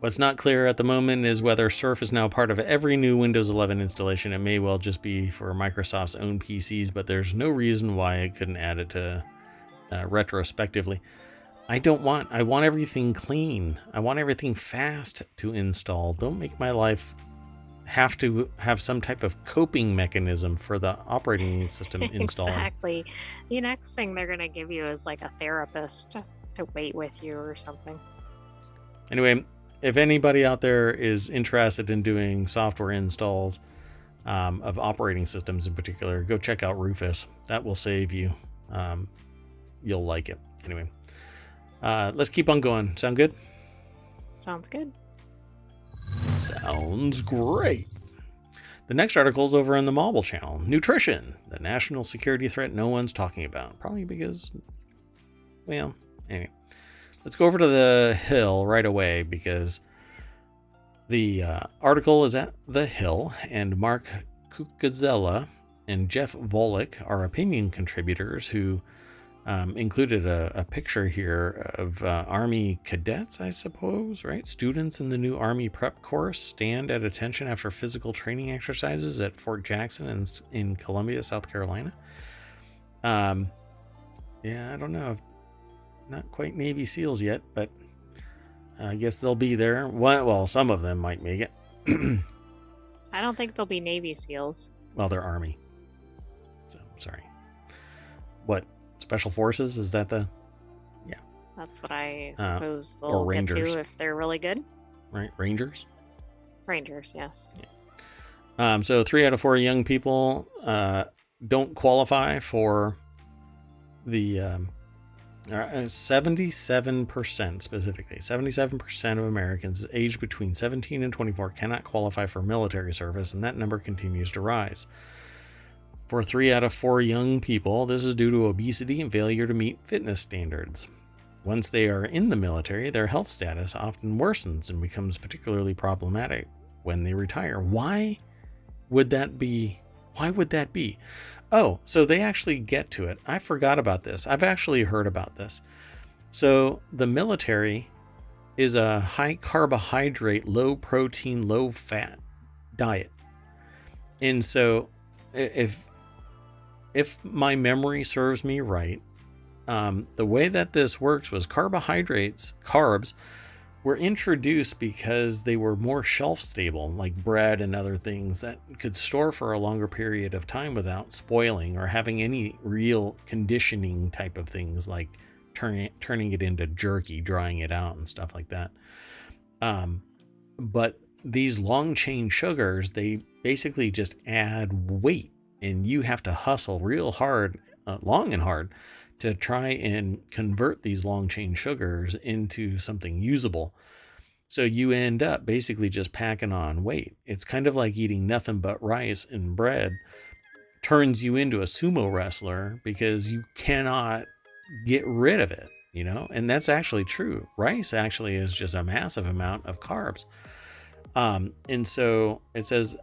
what's not clear at the moment is whether Surf is now part of every new Windows 11 installation. It may well just be for Microsoft's own PCs, but there's no reason why it couldn't add it to uh, retrospectively. I don't want, I want everything clean. I want everything fast to install. Don't make my life have to have some type of coping mechanism for the operating system [laughs] install. exactly. The next thing they're gonna give you is like a therapist to, to wait with you or something. Anyway, if anybody out there is interested in doing software installs um, of operating systems in particular, go check out Rufus. That will save you. Um, you'll like it. Anyway, uh, let's keep on going. Sound good? Sounds good. Sounds great. The next article is over on the Mobble channel. Nutrition, the national security threat no one's talking about. Probably because, well, anyway. Let's go over to the Hill right away because the uh, article is at the Hill, and Mark Cucuzzella and Jeff Volek are opinion contributors who um, included a, a, picture here of uh, Army cadets, I suppose, right? Students in the new Army prep course stand at attention after physical training exercises at Fort Jackson in, in Columbia, South Carolina. Um, yeah, I don't know. Not quite Navy SEALs yet, but I guess they'll be there. Well, some of them might make it. [clears throat] I don't think they'll be Navy SEALs. Well, they're Army. So, sorry. What? Special Forces? Is that the. Yeah. That's what I Uh, suppose or they'll get Rangers. to if they're really good. Right? Rangers? Rangers, yes. Um, so three out of four young people uh, don't qualify for the um, uh, 77% specifically. 77% of Americans aged between 17 and 24 cannot qualify for military service, and that number continues to rise. For three out of four young people, this is due to obesity and failure to meet fitness standards. Once they are in the military, their health status often worsens and becomes particularly problematic when they retire. Why would that be? Why would that be? Oh, so they actually get to it. I forgot about this. I've actually heard about this. So the military is a high carbohydrate, low protein, low fat diet. And so if if my memory serves me right, um, the way that this works was carbohydrates, carbs, were introduced because they were more shelf stable, like bread and other things that could store for a longer period of time without spoiling or having any real conditioning type of things like turning turning it into jerky, drying it out, and stuff like that. Um, but these long chain sugars, they basically just add weight, and you have to hustle real hard, uh, long and hard, to try and convert these long chain sugars into something usable. So you end up basically just packing on weight. It's kind of like eating nothing but rice and bread turns you into a sumo wrestler because you cannot get rid of it, you know? And that's actually true. Rice actually is just a massive amount of carbs. Um, and so it says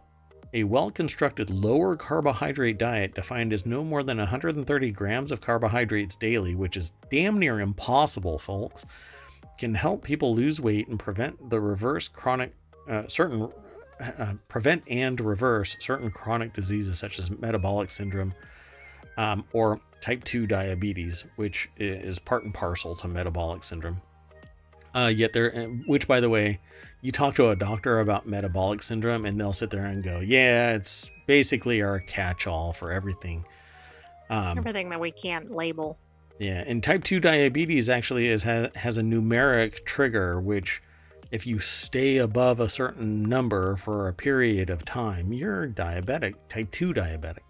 a well constructed lower carbohydrate diet defined as no more than 130 grams of carbohydrates daily, which is damn near impossible, folks, can help people lose weight and prevent the reverse chronic, uh, certain, uh, prevent and reverse certain chronic diseases such as metabolic syndrome um, or type 2 diabetes, which is part and parcel to metabolic syndrome. Uh, yet there, which by the way, you talk to a doctor about metabolic syndrome and they'll sit there and go, yeah, it's basically our catch all for everything. Um, Everything that we can't label. yeah, and type 2 diabetes actually is has, has a numeric trigger which if you stay above a certain number for a period of time, you're diabetic, type 2 diabetic.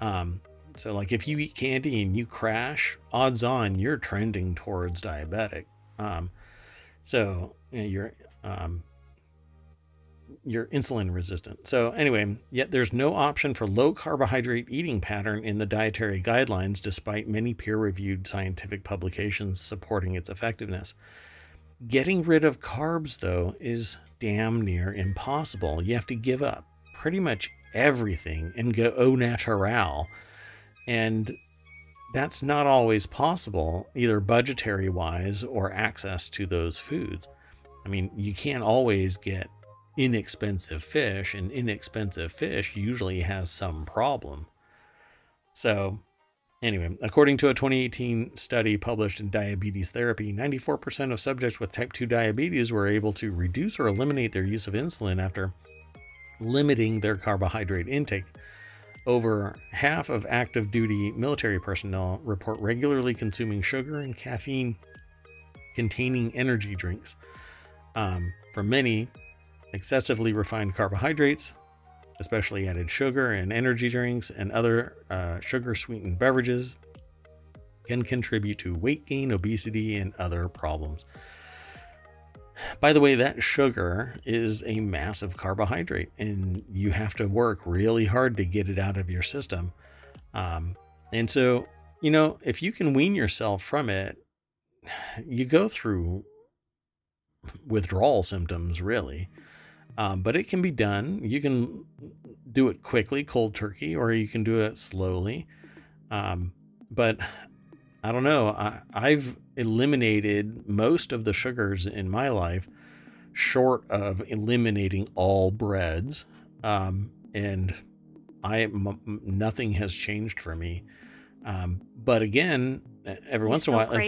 Um, so like if you eat candy and you crash, odds on you're trending towards diabetic. Um, so you're um, you're insulin resistant. So anyway, yet there's no option for low carbohydrate eating pattern in the dietary guidelines despite many peer-reviewed scientific publications supporting its effectiveness. Getting rid of carbs though is damn near impossible. You have to give up pretty much everything and go au natural. And that's not always possible, either budgetary wise or access to those foods. I mean, you can't always get inexpensive fish, and inexpensive fish usually has some problem. So, anyway, according to a 2018 study published in Diabetes Therapy, 94% of subjects with type 2 diabetes were able to reduce or eliminate their use of insulin after limiting their carbohydrate intake. Over half of active duty military personnel report regularly consuming sugar and caffeine containing energy drinks. Um, for many, excessively refined carbohydrates, especially added sugar and energy drinks and other uh, sugar sweetened beverages, can contribute to weight gain, obesity, and other problems. By the way, that sugar is a massive carbohydrate, and you have to work really hard to get it out of your system. Um, and so, you know, if you can wean yourself from it, you go through withdrawal symptoms, really. Um, but it can be done. You can do it quickly, cold turkey, or you can do it slowly. Um, but I don't know. I, I've eliminated most of the sugars in my life, short of eliminating all breads. Um, and I m- nothing has changed for me. Um, but again, every You once in a while, if-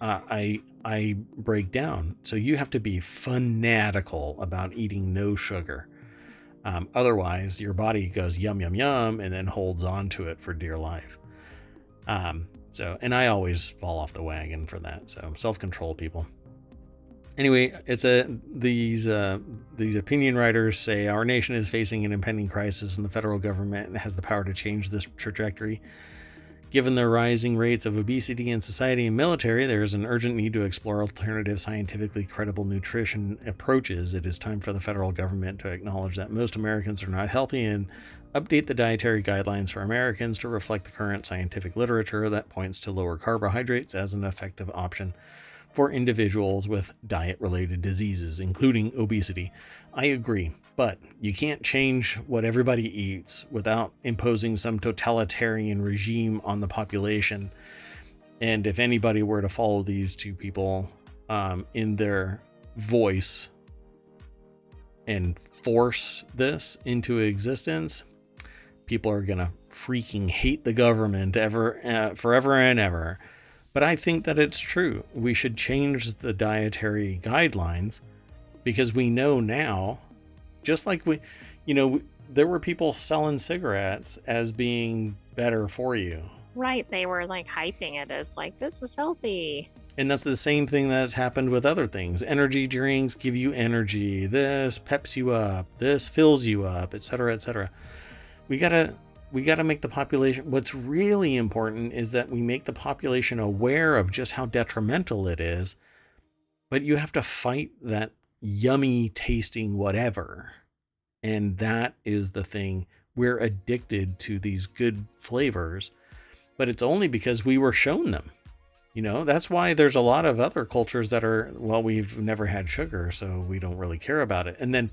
uh, [laughs] I I break down. So you have to be fanatical about eating no sugar. Um, otherwise, your body goes yum yum yum and then holds on to it for dear life. Um, so, and I always fall off the wagon for that. So, self control, people. Anyway, it's a these uh, these opinion writers say our nation is facing an impending crisis, and the federal government has the power to change this trajectory. Given the rising rates of obesity in society and military, there is an urgent need to explore alternative, scientifically credible nutrition approaches. It is time for the federal government to acknowledge that most Americans are not healthy and update the dietary guidelines for Americans to reflect the current scientific literature that points to lower carbohydrates as an effective option for individuals with diet related diseases, including obesity. I agree, but you can't change what everybody eats without imposing some totalitarian regime on the population. And if anybody were to follow these two people um, in their voice and force this into existence, people are going to freaking hate the government ever, uh, forever and ever. But I think that it's true. We should change the dietary guidelines because we know now, just like we, you know, there were people selling cigarettes as being better for you. Right. They were like hyping it as like, this is healthy. And that's the same thing that's happened with other things. Energy drinks give you energy. This peps you up. This fills you up, etc., etc. We gotta we gotta make the population. What's really important is that we make the population aware of just how detrimental it is. But you have to fight that yummy tasting whatever, and that is the thing. We're addicted to these good flavors, but it's only because we were shown them. You know, that's why there's a lot of other cultures that are, well, we've never had sugar, so we don't really care about it. And then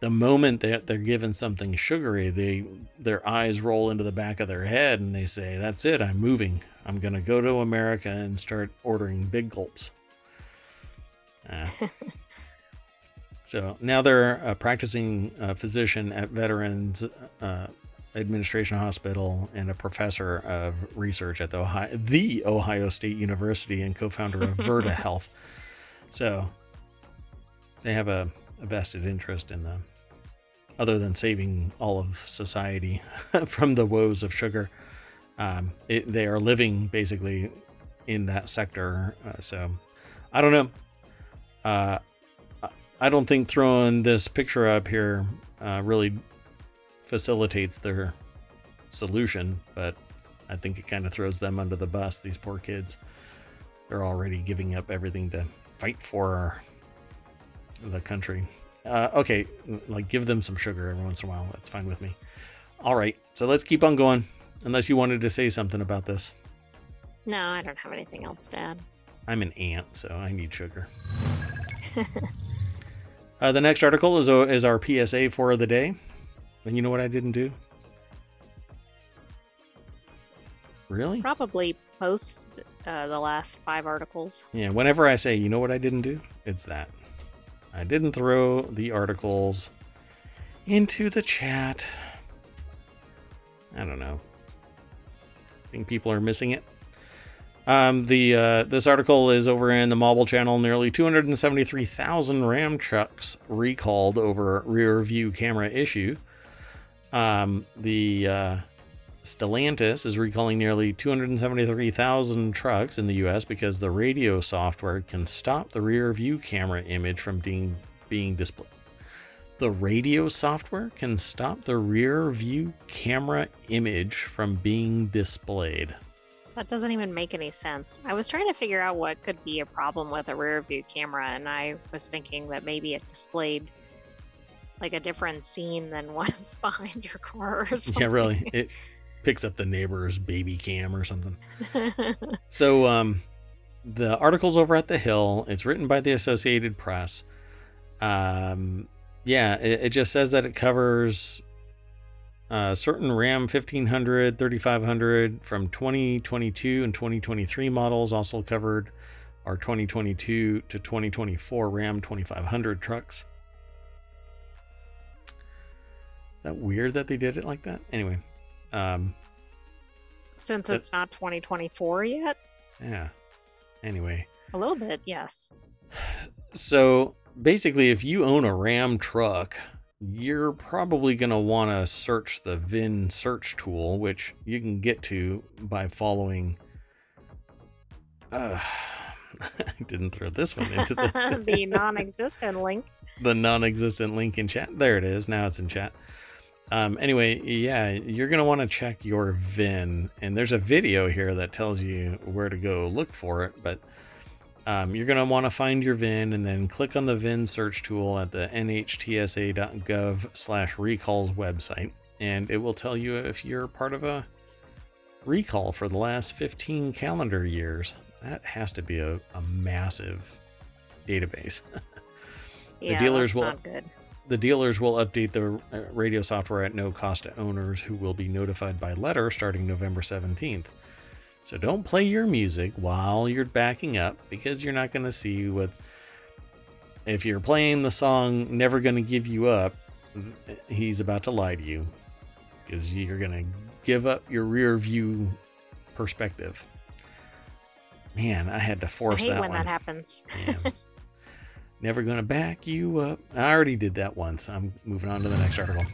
the moment that they're given something sugary, they their eyes roll into the back of their head and they say, "That's it, I'm moving. I'm going to go to America and start ordering big gulps." Uh, [laughs] so now they're a practicing uh, physician at Veterans uh, Administration Hospital and a professor of research at the Ohio, the Ohio State University and co-founder of Virta [laughs] Health. So they have a, a vested interest in them, other than saving all of society [laughs] from the woes of sugar. Um, it, they are living basically in that sector. Uh, so I don't know. Uh, I don't think throwing this picture up here uh, really facilitates their solution, but I think it kind of throws them under the bus. These poor kids, they're already giving up everything to fight for the country. Uh, okay, like give them some sugar every once in a while. That's fine with me. All right, so let's keep on going. Unless you wanted to say something about this. No, I don't have anything else to add. I'm an ant, so I need sugar. [laughs] uh, the next article is, uh, is our PSA for the day. And you know what I didn't do? Really? Probably post uh, the last five articles. Yeah, whenever I say, you know what I didn't do? It's that. I didn't throw the articles into the chat. I don't know. I think people are missing it. Um, the uh, this article is over in the Mobble channel. Nearly 273,000 Ram trucks recalled over rear view camera issue. Um, the uh, Stellantis is recalling nearly 273,000 trucks in the U.S. because the radio software can stop the rear view camera image from being being displayed. The radio software can stop the rear view camera image from being displayed. That doesn't even make any sense. I was trying to figure out what could be a problem with a rear view camera, and I was thinking that maybe it displayed like a different scene than [laughs] what's behind your car or something. Yeah, really. It picks up the neighbor's baby cam or something. [laughs] So, um, the article's over at The Hill. It's written by the Associated Press. Um, yeah, it, it just says that it covers uh, certain RAM 1500, 3500 from 2022 and 2023 models. Also covered our 2022 to 2024 Ram 2500 trucks. That weird that they did it like that. Anyway, um, Since That- it's not 2024 yet? Yeah. Anyway, A little bit, yes. so basically, if you own a Ram truck, you're probably going to want to search the VIN search tool, which you can get to by following. Uh, [laughs] I didn't throw this one into the, [laughs] the non existent link. [laughs] the non-existent link in chat. There it is. Now it's in chat. Um, anyway, yeah, you're gonna want to check your VIN, and there's a video here that tells you where to go look for it. But um, you're gonna want to find your VIN and then click on the VIN search tool at the NHTSA.gov/recalls website, and it will tell you if you're part of a recall for the last 15 calendar years. That has to be a, a massive database. [laughs] Yeah, dealers that's will- not good. The dealers will update the uh, radio software at no cost to owners who will be notified by letter starting November 17th. So don't play your music while you're backing up because you're not going to see what. If you're playing the song Never Gonna Give You Up, he's about to lie to you because you're going to give up your rear view perspective. Man, I had to force I hate that when one. that happens. Yeah. [laughs] Never gonna back you up. I already did that once. I'm moving on to the next article.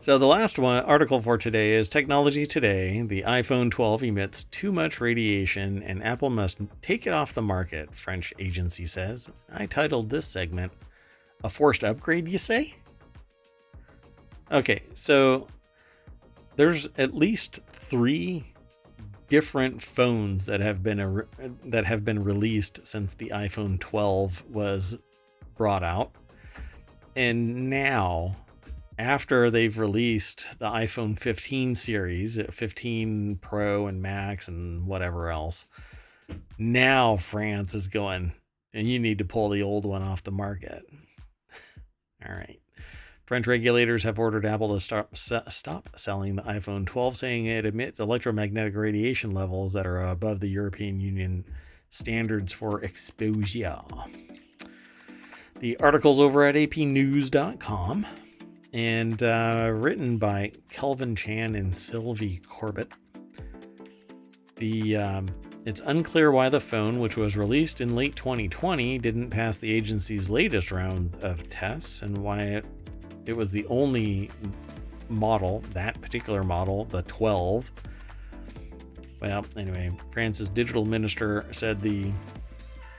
So the last one article for today is Technology Today. The iPhone 12 emits too much radiation and Apple must take it off the market, French agency says. I titled this segment A Forced Upgrade, you say? Okay, so there's at least three different phones that have been that have been released since the iPhone 12 was brought out. And now after they've released the iPhone 15 series, uh, 15 Pro and Max and whatever else, now France is going and you need to pull the old one off the market. [laughs] All right. French regulators have ordered Apple to stop, stop selling the iPhone 12, saying it emits electromagnetic radiation levels that are above the European Union standards for exposure. The article's over at apnews.com and uh, written by Kelvin Chan and Sylvie Corbett. The um, it's unclear why the phone, which was released in late 2020, didn't pass the agency's latest round of tests, and why it it was the only model, that particular model, the 12. Well, anyway, France's digital minister said the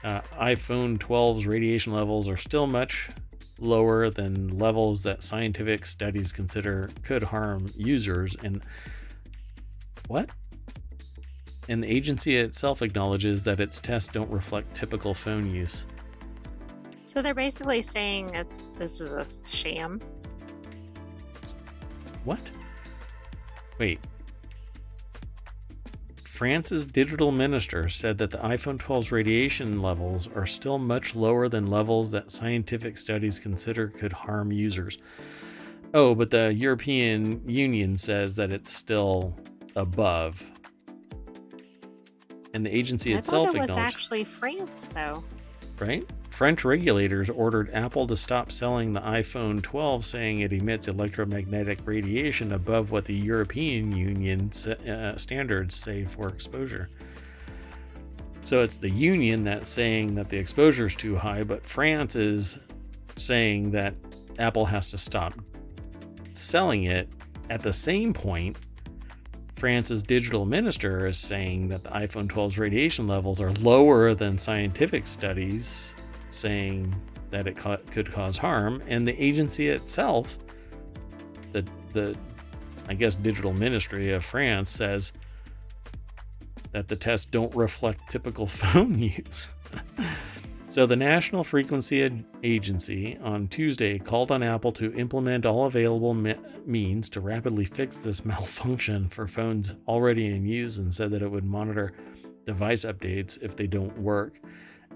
uh, iPhone 12's radiation levels are still much lower than levels that scientific studies consider could harm users. And what? And the agency itself acknowledges that its tests don't reflect typical phone use. So they're basically saying it's this is a sham. What? Wait. France's digital minister said that the iPhone 12's radiation levels are still much lower than levels that scientific studies consider could harm users. Oh, but the European Union says that it's still above. And the agency I itself thought it was acknowledged actually France, though. right? French regulators ordered Apple to stop selling the iPhone 12, saying it emits electromagnetic radiation above what the European Union uh, standards say for exposure. So it's the Union that's saying that the exposure is too high, but France is saying that Apple has to stop selling it. At the same point, France's digital minister is saying that the iPhone 12's radiation levels are lower than scientific studies saying that it ca- could cause harm, and the agency itself, the the I guess digital ministry of France says that the tests don't reflect typical [laughs] phone use. [laughs] so the National Frequency Agency on Tuesday called on Apple to implement all available me- means to rapidly fix this [laughs] malfunction for phones already in use and said that it would monitor device updates if they don't work.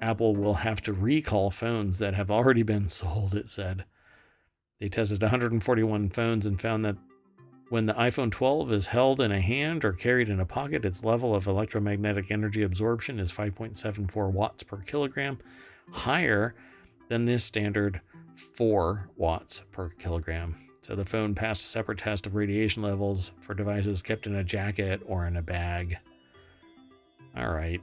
Apple will have to recall phones that have already been [laughs] sold, it said. They tested 141 phones and found that when the iPhone 12 is held in a hand or carried in a pocket, its level of electromagnetic energy absorption is 5.74 watts per kilogram, higher than this standard 4 watts per kilogram. So the phone passed a separate test of radiation levels for devices kept in a jacket or in a bag. All right.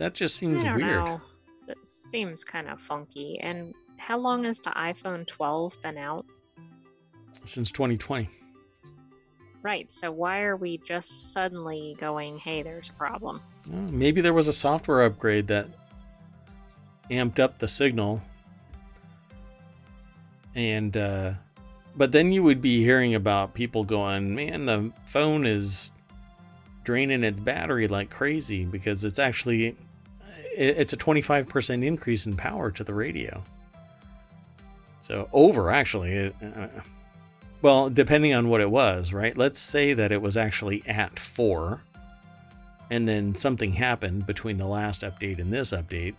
That just seems weird. know. That seems kind of funky. And how long has the iPhone 12 been out? Since 2020. Right. So why are we just suddenly going, hey, there's a problem? Oh, maybe there was a software upgrade that amped up the signal. And uh but then you would be hearing about people going, "Man, the phone is draining its battery like crazy because it's actually it- it's a 25% increase in power to the radio." So over actually uh, well, depending on what it was, right? Let's say that it was actually at 4 and then something happened between the last update and this update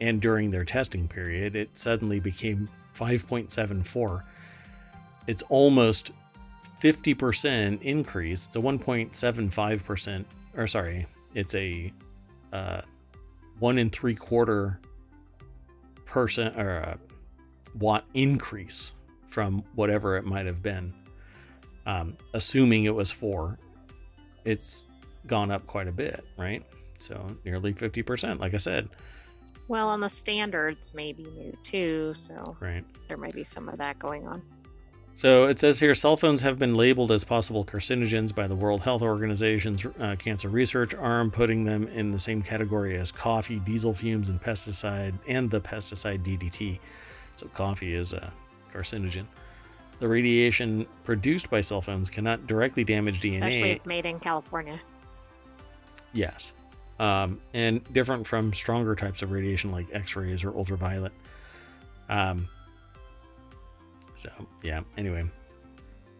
and during their testing period it suddenly became 5.74 it's almost 50% increase it's a 1.75% or sorry it's a uh, one and three quarter percent or a watt increase from whatever it might have been um, assuming it was four it's gone up quite a bit, right? So nearly 50%, like I said, Well, and the standards may be new too, so right? there may be some of that going on. So it says here cell phones have been labeled as possible carcinogens by the World Health Organization's uh, cancer research arm, putting them in the same category as coffee, diesel fumes, and pesticide, and the pesticide DDT. So coffee is a carcinogen. The radiation produced by cell phones cannot directly damage DNA. Especially if made in California. Yes. Um, and different from stronger types of radiation like X rays or ultraviolet. Um, so, yeah, anyway,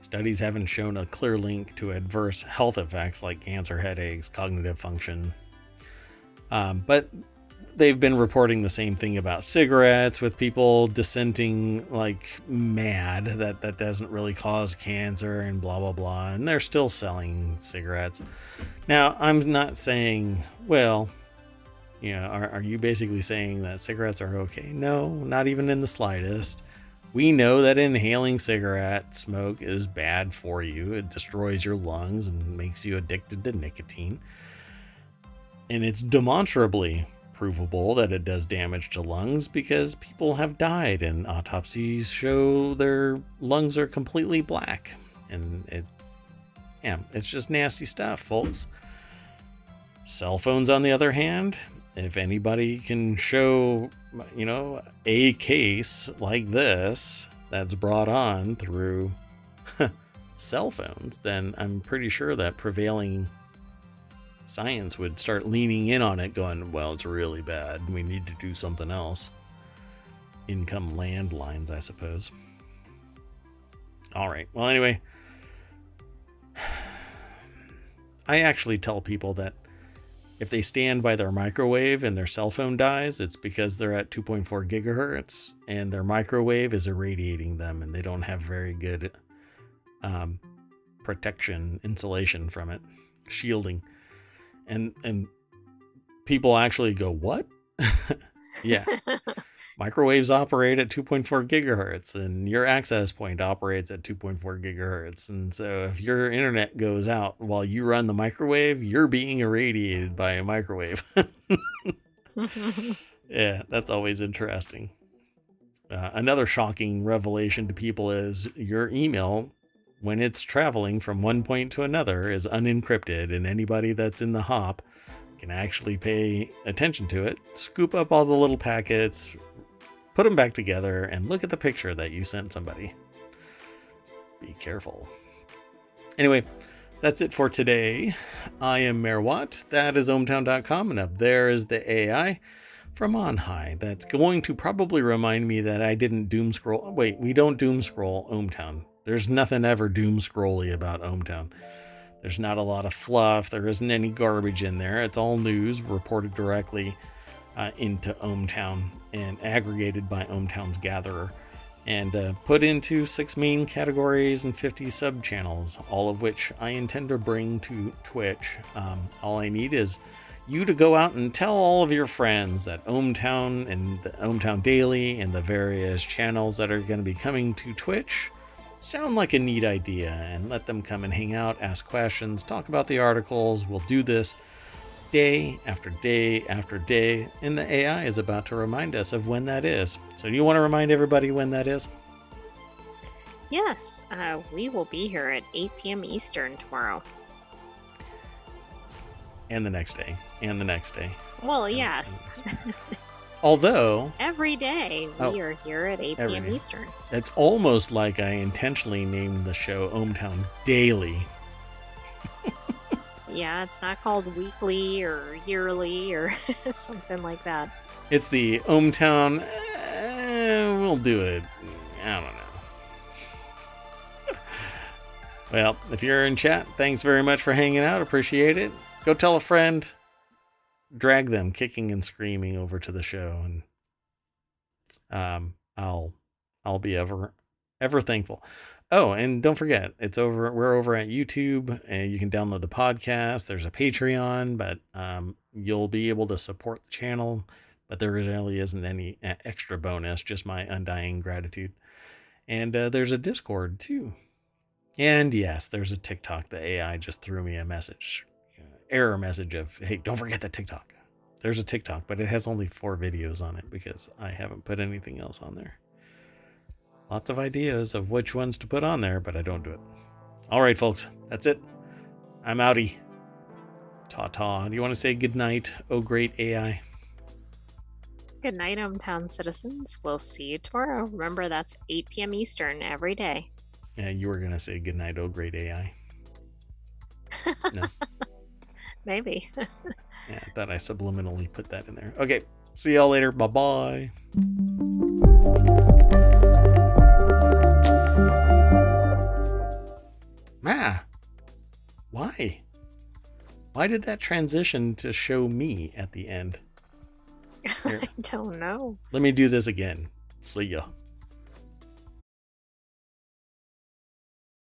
studies haven't shown a clear link to adverse health effects like cancer, headaches, cognitive function. Um, but they've been reporting the same thing about cigarettes with people dissenting like mad that that doesn't really cause cancer and blah blah blah and they're still selling cigarettes. Now i'm not saying well you know are, are you basically saying that cigarettes are okay? No not even in the slightest we know that inhaling cigarette smoke is bad for you. It destroys your lungs and makes you addicted to nicotine. And it's demonstrably provable that it does damage to lungs because people have died and autopsies show their lungs are completely black. And it yeah it's just nasty stuff folks. Cell phones on the other hand if anybody can show you know a case like this that's brought on through cell phones then i'm pretty sure that prevailing science would start leaning in on it, going, well, it's really bad. We need to do something else. Income landlines, I suppose. All right. Well, anyway, [sighs] I actually tell people that if they stand by their microwave and their cell phone dies, it's because they're at 2.4 gigahertz and their microwave is irradiating them and they don't have very good um, protection, insulation from it, shielding. And and people actually go what? [laughs] Yeah [laughs] microwaves operate at 2.4 gigahertz and your access point operates at 2.4 gigahertz. And so if your internet goes out while you run the microwave you're being irradiated by a microwave. [laughs] [laughs] Yeah that's always interesting. Uh, another shocking revelation to people is your email when it's traveling from one point to another is unencrypted and anybody that's in the hop can actually pay attention to it scoop up all the little packets put them back together and look at the picture that you sent somebody. Be careful. Anyway that's it for today. I am mayor watt. That is ohmtown.com and up there is the ai from on high. That's going to probably remind me that i didn't doom scroll wait we don't doom scroll ohmtown there's nothing ever doom scrolly about ohmtown there's not a lot of fluff. There isn't any garbage in there. It's all news reported directly uh, into ohmtown and aggregated by ohmtown's gatherer and uh, put into six main categories and 50 sub channels all of which i intend to bring to twitch um, all i need is you to go out and tell all of your friends that ohmTown and the ohmTown Daily and the various channels that are going to be coming to Twitch sound like a neat idea and let them come and hang out, ask questions, talk about the articles. We'll do this day after day after day, and the AI is about to remind us of when that is. So, do you want to remind everybody when that is? Yes, uh, we will be here at 8 p.m. Eastern tomorrow. And the next day, and the next day. Well, and- yes. and the next day. Although, [laughs] Every day we Oh, are here at 8 p.m. Eastern. it's almost like I intentionally named the show ohmTown Daily. Yeah, it's not called weekly or yearly or [laughs] something like that. It's the ohmTown. eh, we'll do it. I don't know. [laughs] well, if you're in chat, thanks very much for hanging out. Appreciate it. Go tell a friend. Drag them kicking and screaming over to the show, and um, I'll I'll be ever ever thankful. Oh, and don't forget, it's over. We're over at YouTube, and you can download the podcast. There's a Patreon, but um, you'll be able to support the channel but there really isn't any uh, extra bonus, just my undying gratitude. And uh, there's a Discord too. And yes, there's a TikTok. The AI just threw me a message, uh, error message of, hey, don't forget the TikTok. There's a TikTok, but it has only four videos on it because I haven't put anything else on there. Lots of ideas of which ones to put on there, but I don't do it. All right, folks, that's it. I'm outie. Ta ta. Do you want to say goodnight, oh great AI? Good night, ohmTown citizens. We'll see you tomorrow. Remember, that's 8 p.m. Eastern every day. Yeah, you were gonna say goodnight, oh great AI. No. [laughs] Maybe. [laughs] Yeah, I thought I subliminally put that in there. Okay, see y'all later. Bye bye. Ma, why? Why did that transition to show me at the end? Here. [laughs] I don't know. Let me do this again. See ya.